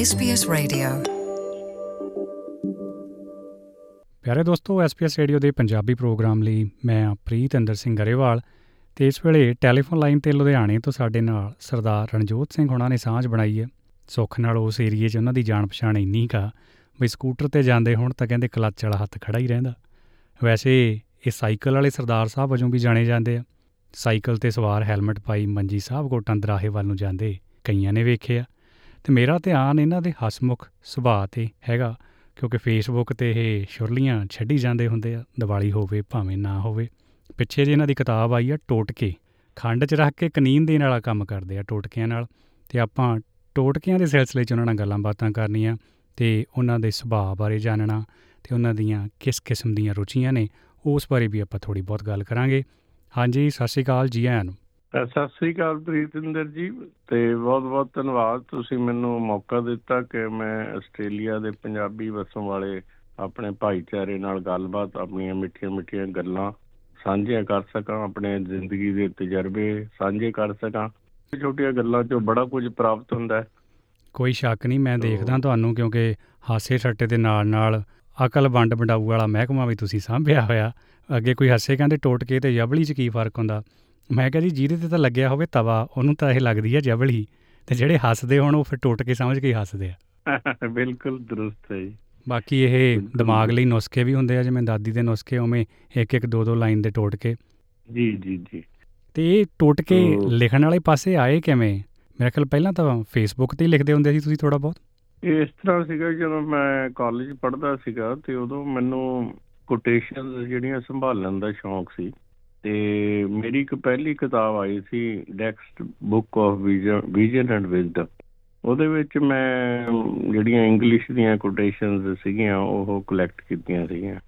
SBS Radio. ਪਿਆਰੇ ਦੋਸਤੋ, SBS radio ਦੇ ਪੰਜਾਬੀ ਪ੍ਰੋਗਰਾਮ ਲਈ ਮੈਂ ਪ੍ਰੀਤ ਅੰਦਰ ਸਿੰਘ ਗਰੇਵਾਲ ਤੇ ਇਸ ਵੇਲੇ ਟੈਲੀਫੋਨ ਲਾਈਨ ਤੇ ਲੁਧਿਆਣੇ ਤੋਂ ਸਾਡੇ ਨਾਲ ਸਰਦਾਰ ਰਣਜੋਤ ਸਿੰਘ ਹੁਣਾਂ ਨੇ ਸਾਂਝ ਬਣਾਈ ਹੈ। ਸੁੱਖ ਨਾਲ ਉਸ ਏਰੀਏ 'ਚ ਉਹਨਾਂ ਦੀ ਜਾਣ ਪਛਾਣ ਇੰਨੀ ਕਾ ਵੀ ਸਕੂਟਰ ਤੇ ਜਾਂਦੇ ਹੁਣ ਤਾਂ ਕਹਿੰਦੇ ਕਲੱਚ ਵਾਲਾ ਹੱਥ ਖੜਾ ਹੀ ਰਹਿੰਦਾ। ਵੈਸੇ ਇਹ ਸਾਈਕਲ ਵਾਲੇ ਸਰਦਾਰ ਸਾਹਿਬ ਵਜੋਂ ਵੀ ਜਾਣੇ ਜਾਂਦੇ ਆ। ਸਾਈਕਲ ਤੇ ਸਵਾਰ ਹੈਲਮਟ ਪਾਈ ਮੰਜੀ ਸਾਹਿਬ ਕੋਟਾਂ ਦਰਾਹੇ ਵੱਲ ਨੂੰ ਜਾਂਦੇ ਕਈਆਂ ਨੇ ਵੇਖਿਆ। ਤੇ ਮੇਰਾ ਧਿਆਨ ਇਹਨਾਂ ਦੇ ਹਸਮੁਖ ਸੁਭਾਅ ਤੇ ਹੈਗਾ ਕਿਉਂਕਿ ਫੇਸਬੁੱਕ ਤੇ ਇਹ ਸ਼ੁਰਲੀਆਂ ਛੱਡੀ ਜਾਂਦੇ ਹੁੰਦੇ ਆ ਦੀਵਾਲੀ ਹੋਵੇ ਭਾਵੇਂ ਨਾ ਹੋਵੇ। ਪਿੱਛੇ ਜੇ ਇਹਨਾਂ ਦੀ ਕਿਤਾਬ ਆਈ ਆ ਟੋਟਕੇ। ਖੰਡ 'ਚ ਰੱਖ ਕੇ ਕਨੀਨ ਦੇਣ ਵਾਲਾ ਕੰਮ ਕਰਦੇ ਆ ਟੋਟਕਿਆਂ ਨਾਲ। ਤੇ ਆਪਾਂ ਟੋਟਕਿਆਂ ਦੇ ਸਿਲਸਿਲੇ 'ਚ ਉਹਨਾਂ ਨਾਲ ਗੱਲਾਂ ਬਾਤਾਂ ਕਰਨੀਆਂ ਤੇ ਉਹਨਾਂ ਦੇ ਸੁਭਾਅ ਬਾਰੇ ਜਾਣਨਾ ਤੇ ਉਹਨਾਂ ਦੀਆਂ ਕਿਸ ਕਿਸਮ ਦੀਆਂ ਰੁਚੀਆਂ ਨੇ ਉਸ ਬਾਰੇ ਵੀ ਆਪਾਂ ਥੋੜੀ ਬਹੁਤ ਗੱਲ ਕਰਾਂਗੇ। ਹਾਂਜੀ ਸਤਿ ਸ਼੍ਰੀ ਅਕਾਲ ਜੀ ਆਇਆਂ ਨੂੰ। ਅ, ਸਤਿ ਸ੍ਰੀ ਅਕਾਲ ਪ੍ਰੀਤਿੰਦਰ ਜੀ ਤੇ ਬਹੁਤ-ਬਹੁਤ ਧੰਨਵਾਦ ਤੁਸੀਂ ਮੈਨੂੰ ਮੌਕਾ ਦਿੱਤਾ ਕਿ ਮੈਂ ਆਸਟ੍ਰੇਲੀਆ ਦੇ ਪੰਜਾਬੀ ਵਸੋਂ ਵਾਲੇ ਆਪਣੇ ਭਾਈਚਾਰੇ ਨਾਲ ਗੱਲਬਾਤ ਆਪਣੀਆਂ ਮਿੱਠੀਆਂ-ਮਿੱਠੀਆਂ ਗੱਲਾਂ ਸਾਂਝੀਆਂ ਕਰ ਸਕਾਂ ਆਪਣੇ ਜ਼ਿੰਦਗੀ ਦੇ ਤਜਰਬੇ ਸਾਂਝੇ ਕਰ ਸਕਾਂ। ਛੋਟੀਆਂ ਗੱਲਾਂ 'ਚੋਂ ਬੜਾ ਕੁਝ ਪ੍ਰਾਪਤ ਹੁੰਦਾ ਹੈ। ਕੋਈ ਸ਼ੱਕ ਨਹੀਂ ਮੈਂ ਦੇਖਦਾ ਤੁਹਾਨੂੰ ਕਿਉਂਕਿ ਹਾਸੇ ਛੱਟੇ ਦੇ ਨਾਲ ਨਾਲ ਅਕਲ ਵੰਡ ਵੰਡਾਊ ਵਾਲਾ ਮਹਿਕਮਾ ਵੀ ਤੁਸੀਂ ਸਾਂਭਿਆ ਹੋਇਆ। ਅੱਗੇ ਕੋਈ ਹੱਸੇ ਕਹਿੰਦੇ ਟੋਟਕੇ ਤੇ ਜਬਲੀ 'ਚ ਕੀ ਫ਼ਰਕ ਹੁੰਦਾ? ਮੈਂ ਕਿਹਾ ਜੀ ਜਿਹਦੇ ਤੇ ਤਾਂ ਲੱਗਿਆ ਹੋਵੇ ਤਵਾ ਉਹਨੂੰ ਤਾਂ ਇਹ ਲੱਗਦੀ ਹੈ ਜਬਲੀ ਤੇ ਜਿਹੜੇ ਹੱਸਦੇ ਹੋਣ ਉਹ ਫਿਰ ਟੋਟਕੇ ਸਮਝ ਕੇ ਹੀ ਹੱਸਦੇ ਆ। ਬਿਲਕੁਲ ਦਰੁਸਤ ਹੈ ਜੀ। ਬਾਕੀ ਇਹ। ਦਿਮਾਗ ਲਈ ਨੁਸਖੇ ਵੀ ਹੁੰਦੇ ਆ ਜਿਵੇਂ ਦਾਦੀ ਦੇ ਨੁਸਖੇ ਉਵੇਂ ਇੱਕ ਇੱਕ ਦੋ ਦੋ ਲਾਈਨ ਦੇ ਟੋਟਕੇ ਜੀ ਜੀ ਜੀ। ਤੇ ਇਹ ਟੋਟਕੇ ਤੋ- ਲਿਖਣ ਵਾਲੇ ਪਾਸੇ ਆਏ ਕਿਵੇਂ? ਮੇਰੇ ਖਿਆਲ ਪਹਿਲਾਂ ਤਾਂ ਫੇਸਬੁੱਕ ਤੇ ਹੀ ਲਿਖਦੇ ਹੁੰਦੇ ਸੀ ਤੁਸੀਂ ਥੋੜਾ ਬਹੁਤ। ਇਸ ਤਰ੍ਹਾਂ ਸੀਗਾ ਜਦੋਂ ਮੈਂ ਕਾਲਜ ਪੜ੍ਹਦਾ ਸੀਗਾ ਤੇ ਉਦੋਂ ਮੈਨੂੰ ਕੋਟੇਸ਼ਨਸ ਜਿਹੜੀਆਂ ਸੰਭਾਲਣ ਦਾ ਸ਼ੌਂਕ ਸੀ। ਤੇ ਮੇਰੀ ਇੱਕ ਪਹਿਲੀ ਕਿਤਾਬ ਆਈ ਸੀ next book of vision and wisdom ਉਹਦੇ ਵਿੱਚ ਮੈਂ ਜਿਹੜੀਆਂ ਇੰਗਲਿਸ਼ ਦੀਆਂ ਕੋਟੇਸ਼ਨਸ ਸੀਗੀਆਂ, ਉਹ ਕਲੈਕਟ ਕੀਤੀਆਂ ਸੀਗੀਆਂ।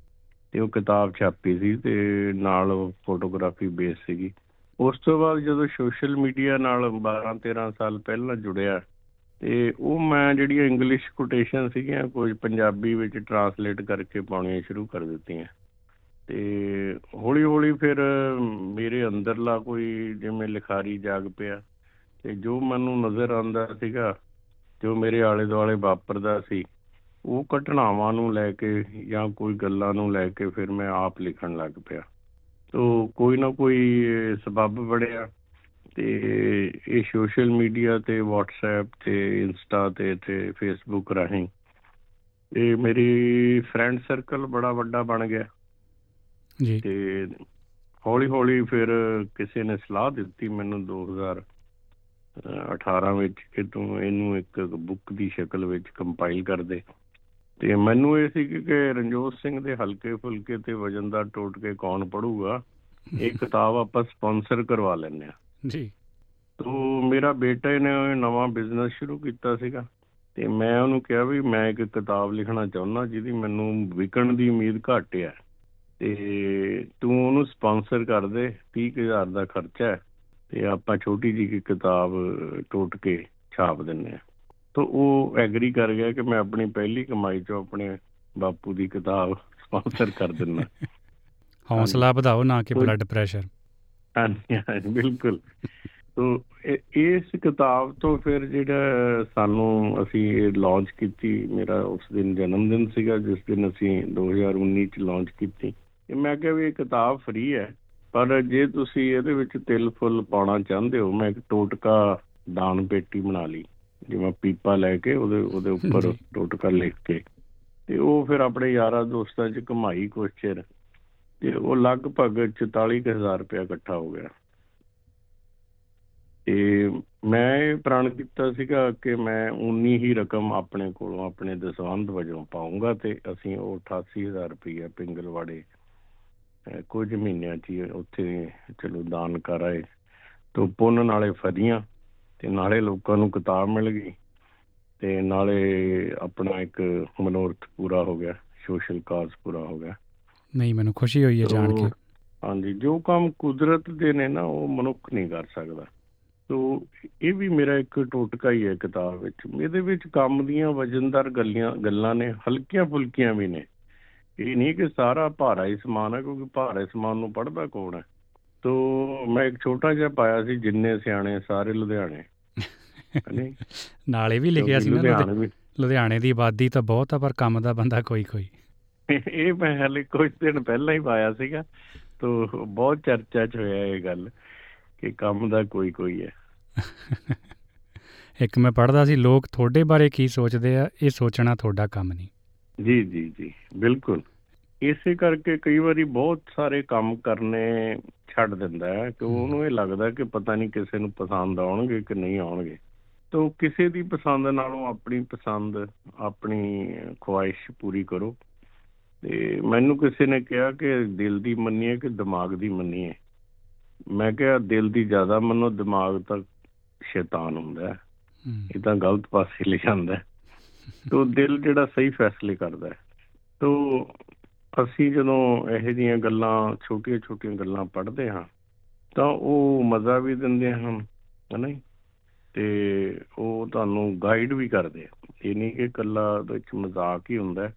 ਤੇ ਉਹ ਕਿਤਾਬ ਛਾਪੀ ਸੀ ਤੇ ਨਾਲ ਫੋਟੋਗ੍ਰਾਫੀ ਬੇਸ ਸੀਗੀ। ਉਸ ਤੋਂ ਬਾਅਦ ਜਦੋਂ ਸੋਸ਼ਲ ਮੀਡੀਆ ਨਾਲ 12 13 ਸਾਲ ਪਹਿਲਾਂ ਜੁੜਿਆ, ਤੇ ਉਹ ਮੈਂ ਜਿਹੜੀਆਂ ਇੰਗਲਿਸ਼ ਕੋਟੇਸ਼ਨ ਸੀਗੀਆਂ, ਕੁਝ ਪੰਜਾਬੀ ਵਿੱਚ ਟਰਾਂਸਲੇਟ ਕਰਕੇ ਪਾਉਣੀਆਂ ਸ਼ੁਰੂ ਕਰ ਦਿੱਤੀਆਂ। ਤੇ ਹੌਲੀ ਹੌਲੀ ਫਿਰ ਮੇਰੇ ਅੰਦਰਲਾ ਕੋਈ ਜਿਵੇਂ ਲਿਖਾਰੀ ਜਾਗ ਪਿਆ ਤੇ ਜੋ ਮੈਨੂੰ ਨਜ਼ਰ ਆਉਂਦਾ ਸੀਗਾ, ਜੋ ਮੇਰੇ ਆਲੇ ਦੁਆਲੇ ਵਾਪਰਦਾ ਸੀ, ਉਹ ਘਟਨਾਵਾਂ ਨੂੰ ਲੈ ਕੇ ਜਾਂ ਕੋਈ ਗੱਲਾਂ ਨੂੰ ਲੈ ਕੇ ਫਿਰ ਮੈਂ ਆਪ ਲਿਖਣ ਲੱਗ ਪਿਆ। ਤੋ ਕੋਈ ਨਾ ਕੋਈ ਸਬੱਬ ਬਣਿਆ ਤੇ ਇਹ ਸੋਸ਼ਲ ਮੀਡੀਆ ਤੇ, WhatsApp ਤੇ ਇੰਸਟਾ ਤੇ ਤੇ ਫੇਸਬੁੱਕ ਰਾਹੀਂ ਇਹ ਮੇਰੀ ਫਰੈਂਡ ਸਰਕਲ ਬੜਾ ਵੱਡਾ ਬਣ ਗਿਆ। ਜੀ। ਤੇ ਹੌਲੀ ਹੌਲੀ ਫਿਰ ਕਿਸੇ ਨੇ ਸਲਾਹ ਦਿੱਤੀ ਮੈਨੂੰ 2018 ਵਿੱਚ ਕਿ ਤੂੰ ਇਹਨੂੰ ਇੱਕ ਬੁੱਕ ਦੀ ਸ਼ਕਲ ਵਿੱਚ ਕੰਪਾਈਲ ਕਰ ਦੇ। ਤੇ ਮੈਨੂੰ ਇਹ ਸੀ ਕਿ ਰਣਜੋਤ ਸਿੰਘ ਦੇ ਹਲਕੇ ਫੁਲਕੇ ਤੇ ਵਜਨਦਾਰ ਟੋਟ ਕੇ ਕੌਣ ਪੜੂਗਾ ਇਹ ਕਿਤਾਬ ਆਪਾਂ ਸਪਾਂਸਰ ਕਰਵਾ ਲੈਂਦੇ ਆ ਜੀ। ਤੋ ਮੇਰਾ ਬੇਟਾ ਨੇ ਨਵਾਂ ਬਿਜ਼ਨਸ ਸ਼ੁਰੂ ਕੀਤਾ ਸੀਗਾ ਤੇ ਮੈਂ ਉਹਨੂੰ ਕਿਹਾ ਵੀ ਮੈਂ ਇੱਕ ਕਿਤਾਬ ਲਿਖਣਾ ਚਾਹੁੰਦਾ ਜਿਹਦੀ ਮੈਨੂੰ ਵਿਕਣ ਦੀ ਉਮੀਦ ਘੱਟ ਹੈ ਤੇ ਤੂੰ ਉਹਨੂੰ ਸਪਾਂਸਰ ਕਰ ਦੇ 30000 ਦਾ ਖਰਚਾ ਹੈ ਤੇ ਆਪਾਂ ਛੋਟੀ ਜਿਹੀ ਕਿਤਾਬ ਟੋਟ ਕੇ ਛਾਪ ਦਿੰਨੇ ਆ ਤੋ ਉਹ ਐਗਰੀ ਕਰ ਗਿਆ ਕਿ ਮੈਂ ਆਪਣੀ ਪਹਿਲੀ ਕਮਾਈ ਚੋਂ ਆਪਣੇ ਬਾਪੂ ਦੀ ਕਿਤਾਬ ਸਪਾਂਸਰ ਕਰ ਦਿੰਨਾ ਹੌਸਲਾ ਵਧਾਓ ਨਾ ਕਿ ਬਲੱਡ ਪ੍ਰੈਸ਼ਰ ਹਾਂਜੀ ਬਿਲਕੁਲ। ਤੋ ਇਸ ਕਿਤਾਬ ਤੋਂ ਫਿਰ ਜਿਹੜਾ ਸਾਨੂੰ ਅਸੀਂ ਲਾਂਚ ਕੀਤੀ ਮੇਰਾ ਉਸ ਦਿਨ ਜਨਮ ਦਿਨ ਸੀਗਾ ਜਿਸ ਦਿਨ ਅਸੀਂ 2019 ਚ ਲਾਂਚ ਕੀਤੀ। ਮੈਂ ਕਿਹਾ ਵੀ ਇਹ ਕਿਤਾਬ ਫ੍ਰੀ ਹੈ ਪਰ ਜੇ ਤੁਸੀਂ ਇਹਦੇ ਵਿੱਚ ਤਿਲ ਫੁੱਲ ਪਾਉਣਾ ਚਾਹੁੰਦੇ ਹੋ ਮੈਂ ਇੱਕ ਟੋਟਕਾ ਦਾਨ ਪੇਟੀ ਬਣਾ ਲਈ ਜਿਵੇਂ ਪੀਪਾ ਲੈ ਕੇ ਉਹਦੇ ਉਹਦੇ ਉੱਪਰ। ਟੋਟਕਾ ਲਿਖ ਕੇ ਤੇ ਉਹ ਫਿਰ ਆਪਣੇ ਯਾਰਾਂ ਦੋਸਤਾਂ 'ਚ ਕਮਾਈ ਕੁਛ ਚਿਰ ਤੇ ਉਹ ਲਗਭਗ 44000 ਰੁਪਇਆ ਇਕੱਠਾ ਹੋ ਗਿਆ ਤੇ ਮੈਂ ਪ੍ਰਣ ਕੀਤਾ ਸੀਗਾ ਕਿ ਮੈਂ ਉਨੀ ਹੀ ਰਕਮ ਆਪਣੇ ਕੋਲੋਂ ਆਪਣੇ ਦਸਵੰਧ ਵਜੋਂ ਪਾਉਂਗਾ ਤੇ ਅਸੀਂ ਉਹ 88000 ਰੁਪਇਆ ਪਿੰਗਲਵਾੜੇ ਕੁਝ ਮਹੀਨਿਆਂ 'ਚ ਉੱਥੇ ਚਲੋ ਦਾਨ ਕਰ ਆਏ। ਤੋਂ ਪੁੰਨ ਨਾਲੇ ਫਰੀਆਂ ਤੇ ਨਾਲੇ ਲੋਕਾਂ ਨੂੰ ਕਿਤਾਬ ਮਿਲ ਗਈ ਤੇ ਨਾਲੇ ਆਪਣਾ ਇੱਕ ਮਨੋਰਥ ਪੂਰਾ ਹੋ ਗਿਆ ਸੋਸ਼ਲ ਕਾਜ਼ ਪੂਰਾ ਹੋ ਗਿਆ। ਨਹੀਂ ਮੈਨੂੰ ਖੁਸ਼ੀ ਹੋਈ ਹੈ ਜਾਣ ਕੇ। ਹਾਂਜੀ ਜੋ ਕੰਮ ਕੁਦਰਤ ਦੇ ਨੇ ਨਾ ਉਹ ਮਨੁੱਖ ਨਹੀਂ ਕਰ ਸਕਦਾ। ਤੋ ਇਹ ਵੀ ਮੇਰਾ ਇੱਕ ਟੋਟਕਾ ਹੀ ਹੈ ਕਿਤਾਬ ਵਿੱਚ। ਇਹਦੇ ਵਿੱਚ ਕੰਮ ਦੀਆਂ ਵਜਨਦਾਰ ਗੱਲਾਂ ਗੱਲਾਂ ਨੇ ਹਲਕੀਆਂ ਫੁਲਕੀਆਂ ਵੀ ਨੇ। ਇਹ ਨਹੀਂ ਕਿ ਸਾਰਾ ਭਾਰਾ ਹੀ ਸਮਾਨ ਹੈ ਕਿਉਂਕਿ ਭਾਰੇ ਸਮਾਨ ਨੂੰ ਪੜਦਾ ਕੌਣ ਹੈ? ਤੋ ਮੈਂ ਇੱਕ ਛੋਟਾ ਜਿਹਾ ਪਾਇਆ ਸੀ ਜਿੰਨੇ ਸਿਆਣੇ ਸਾਰੇ ਲੁਧਿਆਣੇ। ਨਾਲੇ ਵੀ ਲਿਖਿਆ ਸੀ ਨਾ ਲੁਧਿ- ਲੁਧਿਆਣੇ ਦੀ ਆਬਾਦੀ ਤਾਂ ਬਹੁਤ ਆ ਪਰ ਕੰਮ ਦਾ ਬੰਦਾ ਕੋਈ ਕੋਈ। ਇਹ ਮੈਂ ਹਲੇ ਕੁਝ ਦਿਨ ਪਹਿਲਾਂ ਹੀ ਪਾਇਆ ਸੀਗਾ ਤੋ ਬਹੁਤ ਚਰਚਾ 'ਚ ਹੋਇਆ ਇਹ ਗੱਲ ਕਿ ਕੰਮ ਦਾ ਕੋਈ ਕੋਈ ਹੈ। ਇੱਕ ਮੈਂ ਪੜ੍ਹਦਾ ਸੀ ਲੋਕ ਤੁਹਾਡੇ ਬਾਰੇ ਕੀ ਸੋਚਦੇ ਆ ਇਹ ਸੋਚਣਾ ਤੁਹਾਡਾ ਕੰਮ ਨਹੀਂ। ਜੀ ਜੀ ਜੀ ਬਿਲਕੁਲ। ਇਸੇ ਕਰਕੇ ਕਈ ਵਾਰੀ ਬਹੁਤ ਸਾਰੇ ਕੰਮ ਕਰਨੇ ਛੱਡ ਦਿੰਦਾ ਹੈ ਕਿ ਉਹਨੂੰ ਇਹ ਲੱਗਦਾ ਕਿ ਪਤਾ ਨਹੀਂ ਕਿਸੇ ਨੂੰ ਪਸੰਦ ਆਉਣਗੇ ਕਿ ਨਹੀਂ ਆਉਣਗੇ। ਤੋ ਕਿਸੇ ਦੀ ਪਸੰਦ ਨਾਲੋਂ ਆਪਣੀ ਪਸੰਦ ਆਪਣੀ ਖੁਆਇਸ਼ ਪੂਰੀ ਕਰੋ। ਤੇ ਮੈਨੂੰ ਕਿਸੇ ਨੇ ਕਿਹਾ ਕਿ ਦਿਲ ਦੀ ਮੰਨੀਏ ਕਿ ਦਿਮਾਗ ਦੀ ਮੰਨੀਏ। ਮੈਂ ਕਿਹਾ ਦਿਲ ਦੀ ਜ਼ਿਆਦਾ ਮੰਨੋ ਦਿਮਾਗ ਤਾਂ ਸ਼ੈਤਾਨ ਹੁੰਦਾ ਹੈ। ਇਹ ਤਾਂ ਗਲਤ ਪਾਸੇ ਲੈ ਜਾਂਦਾ ਹੈ। ਤੋ ਦਿਲ ਜਿਹੜਾ ਸਹੀ ਫੈਸਲੇ ਕਰਦਾ ਹੈ। ਤੋ ਅਸੀਂ ਜਦੋਂ ਇਹੋ ਜਿਹੀਆਂ ਗੱਲਾਂ, ਛੋਟੀਆਂ-ਛੋਟੀਆਂ ਗੱਲਾਂ ਪੜ੍ਹਦੇ ਹਾਂ, ਤਾਂ ਉਹ ਮਜ਼ਾ ਵੀ ਦਿੰਦੇ ਹਨ ਹਨਾ ਜੀ? ਤੇ ਉਹ ਤੁਹਾਨੂੰ ਗਾਈਡ ਵੀ ਕਰਦੇ ਆ। ਇਹ ਨਹੀਂ ਕਿ ਇਕੱਲਾ ਵਿੱਚ ਮਜ਼ਾਕ ਹੀ ਹੁੰਦਾ ਹੈ।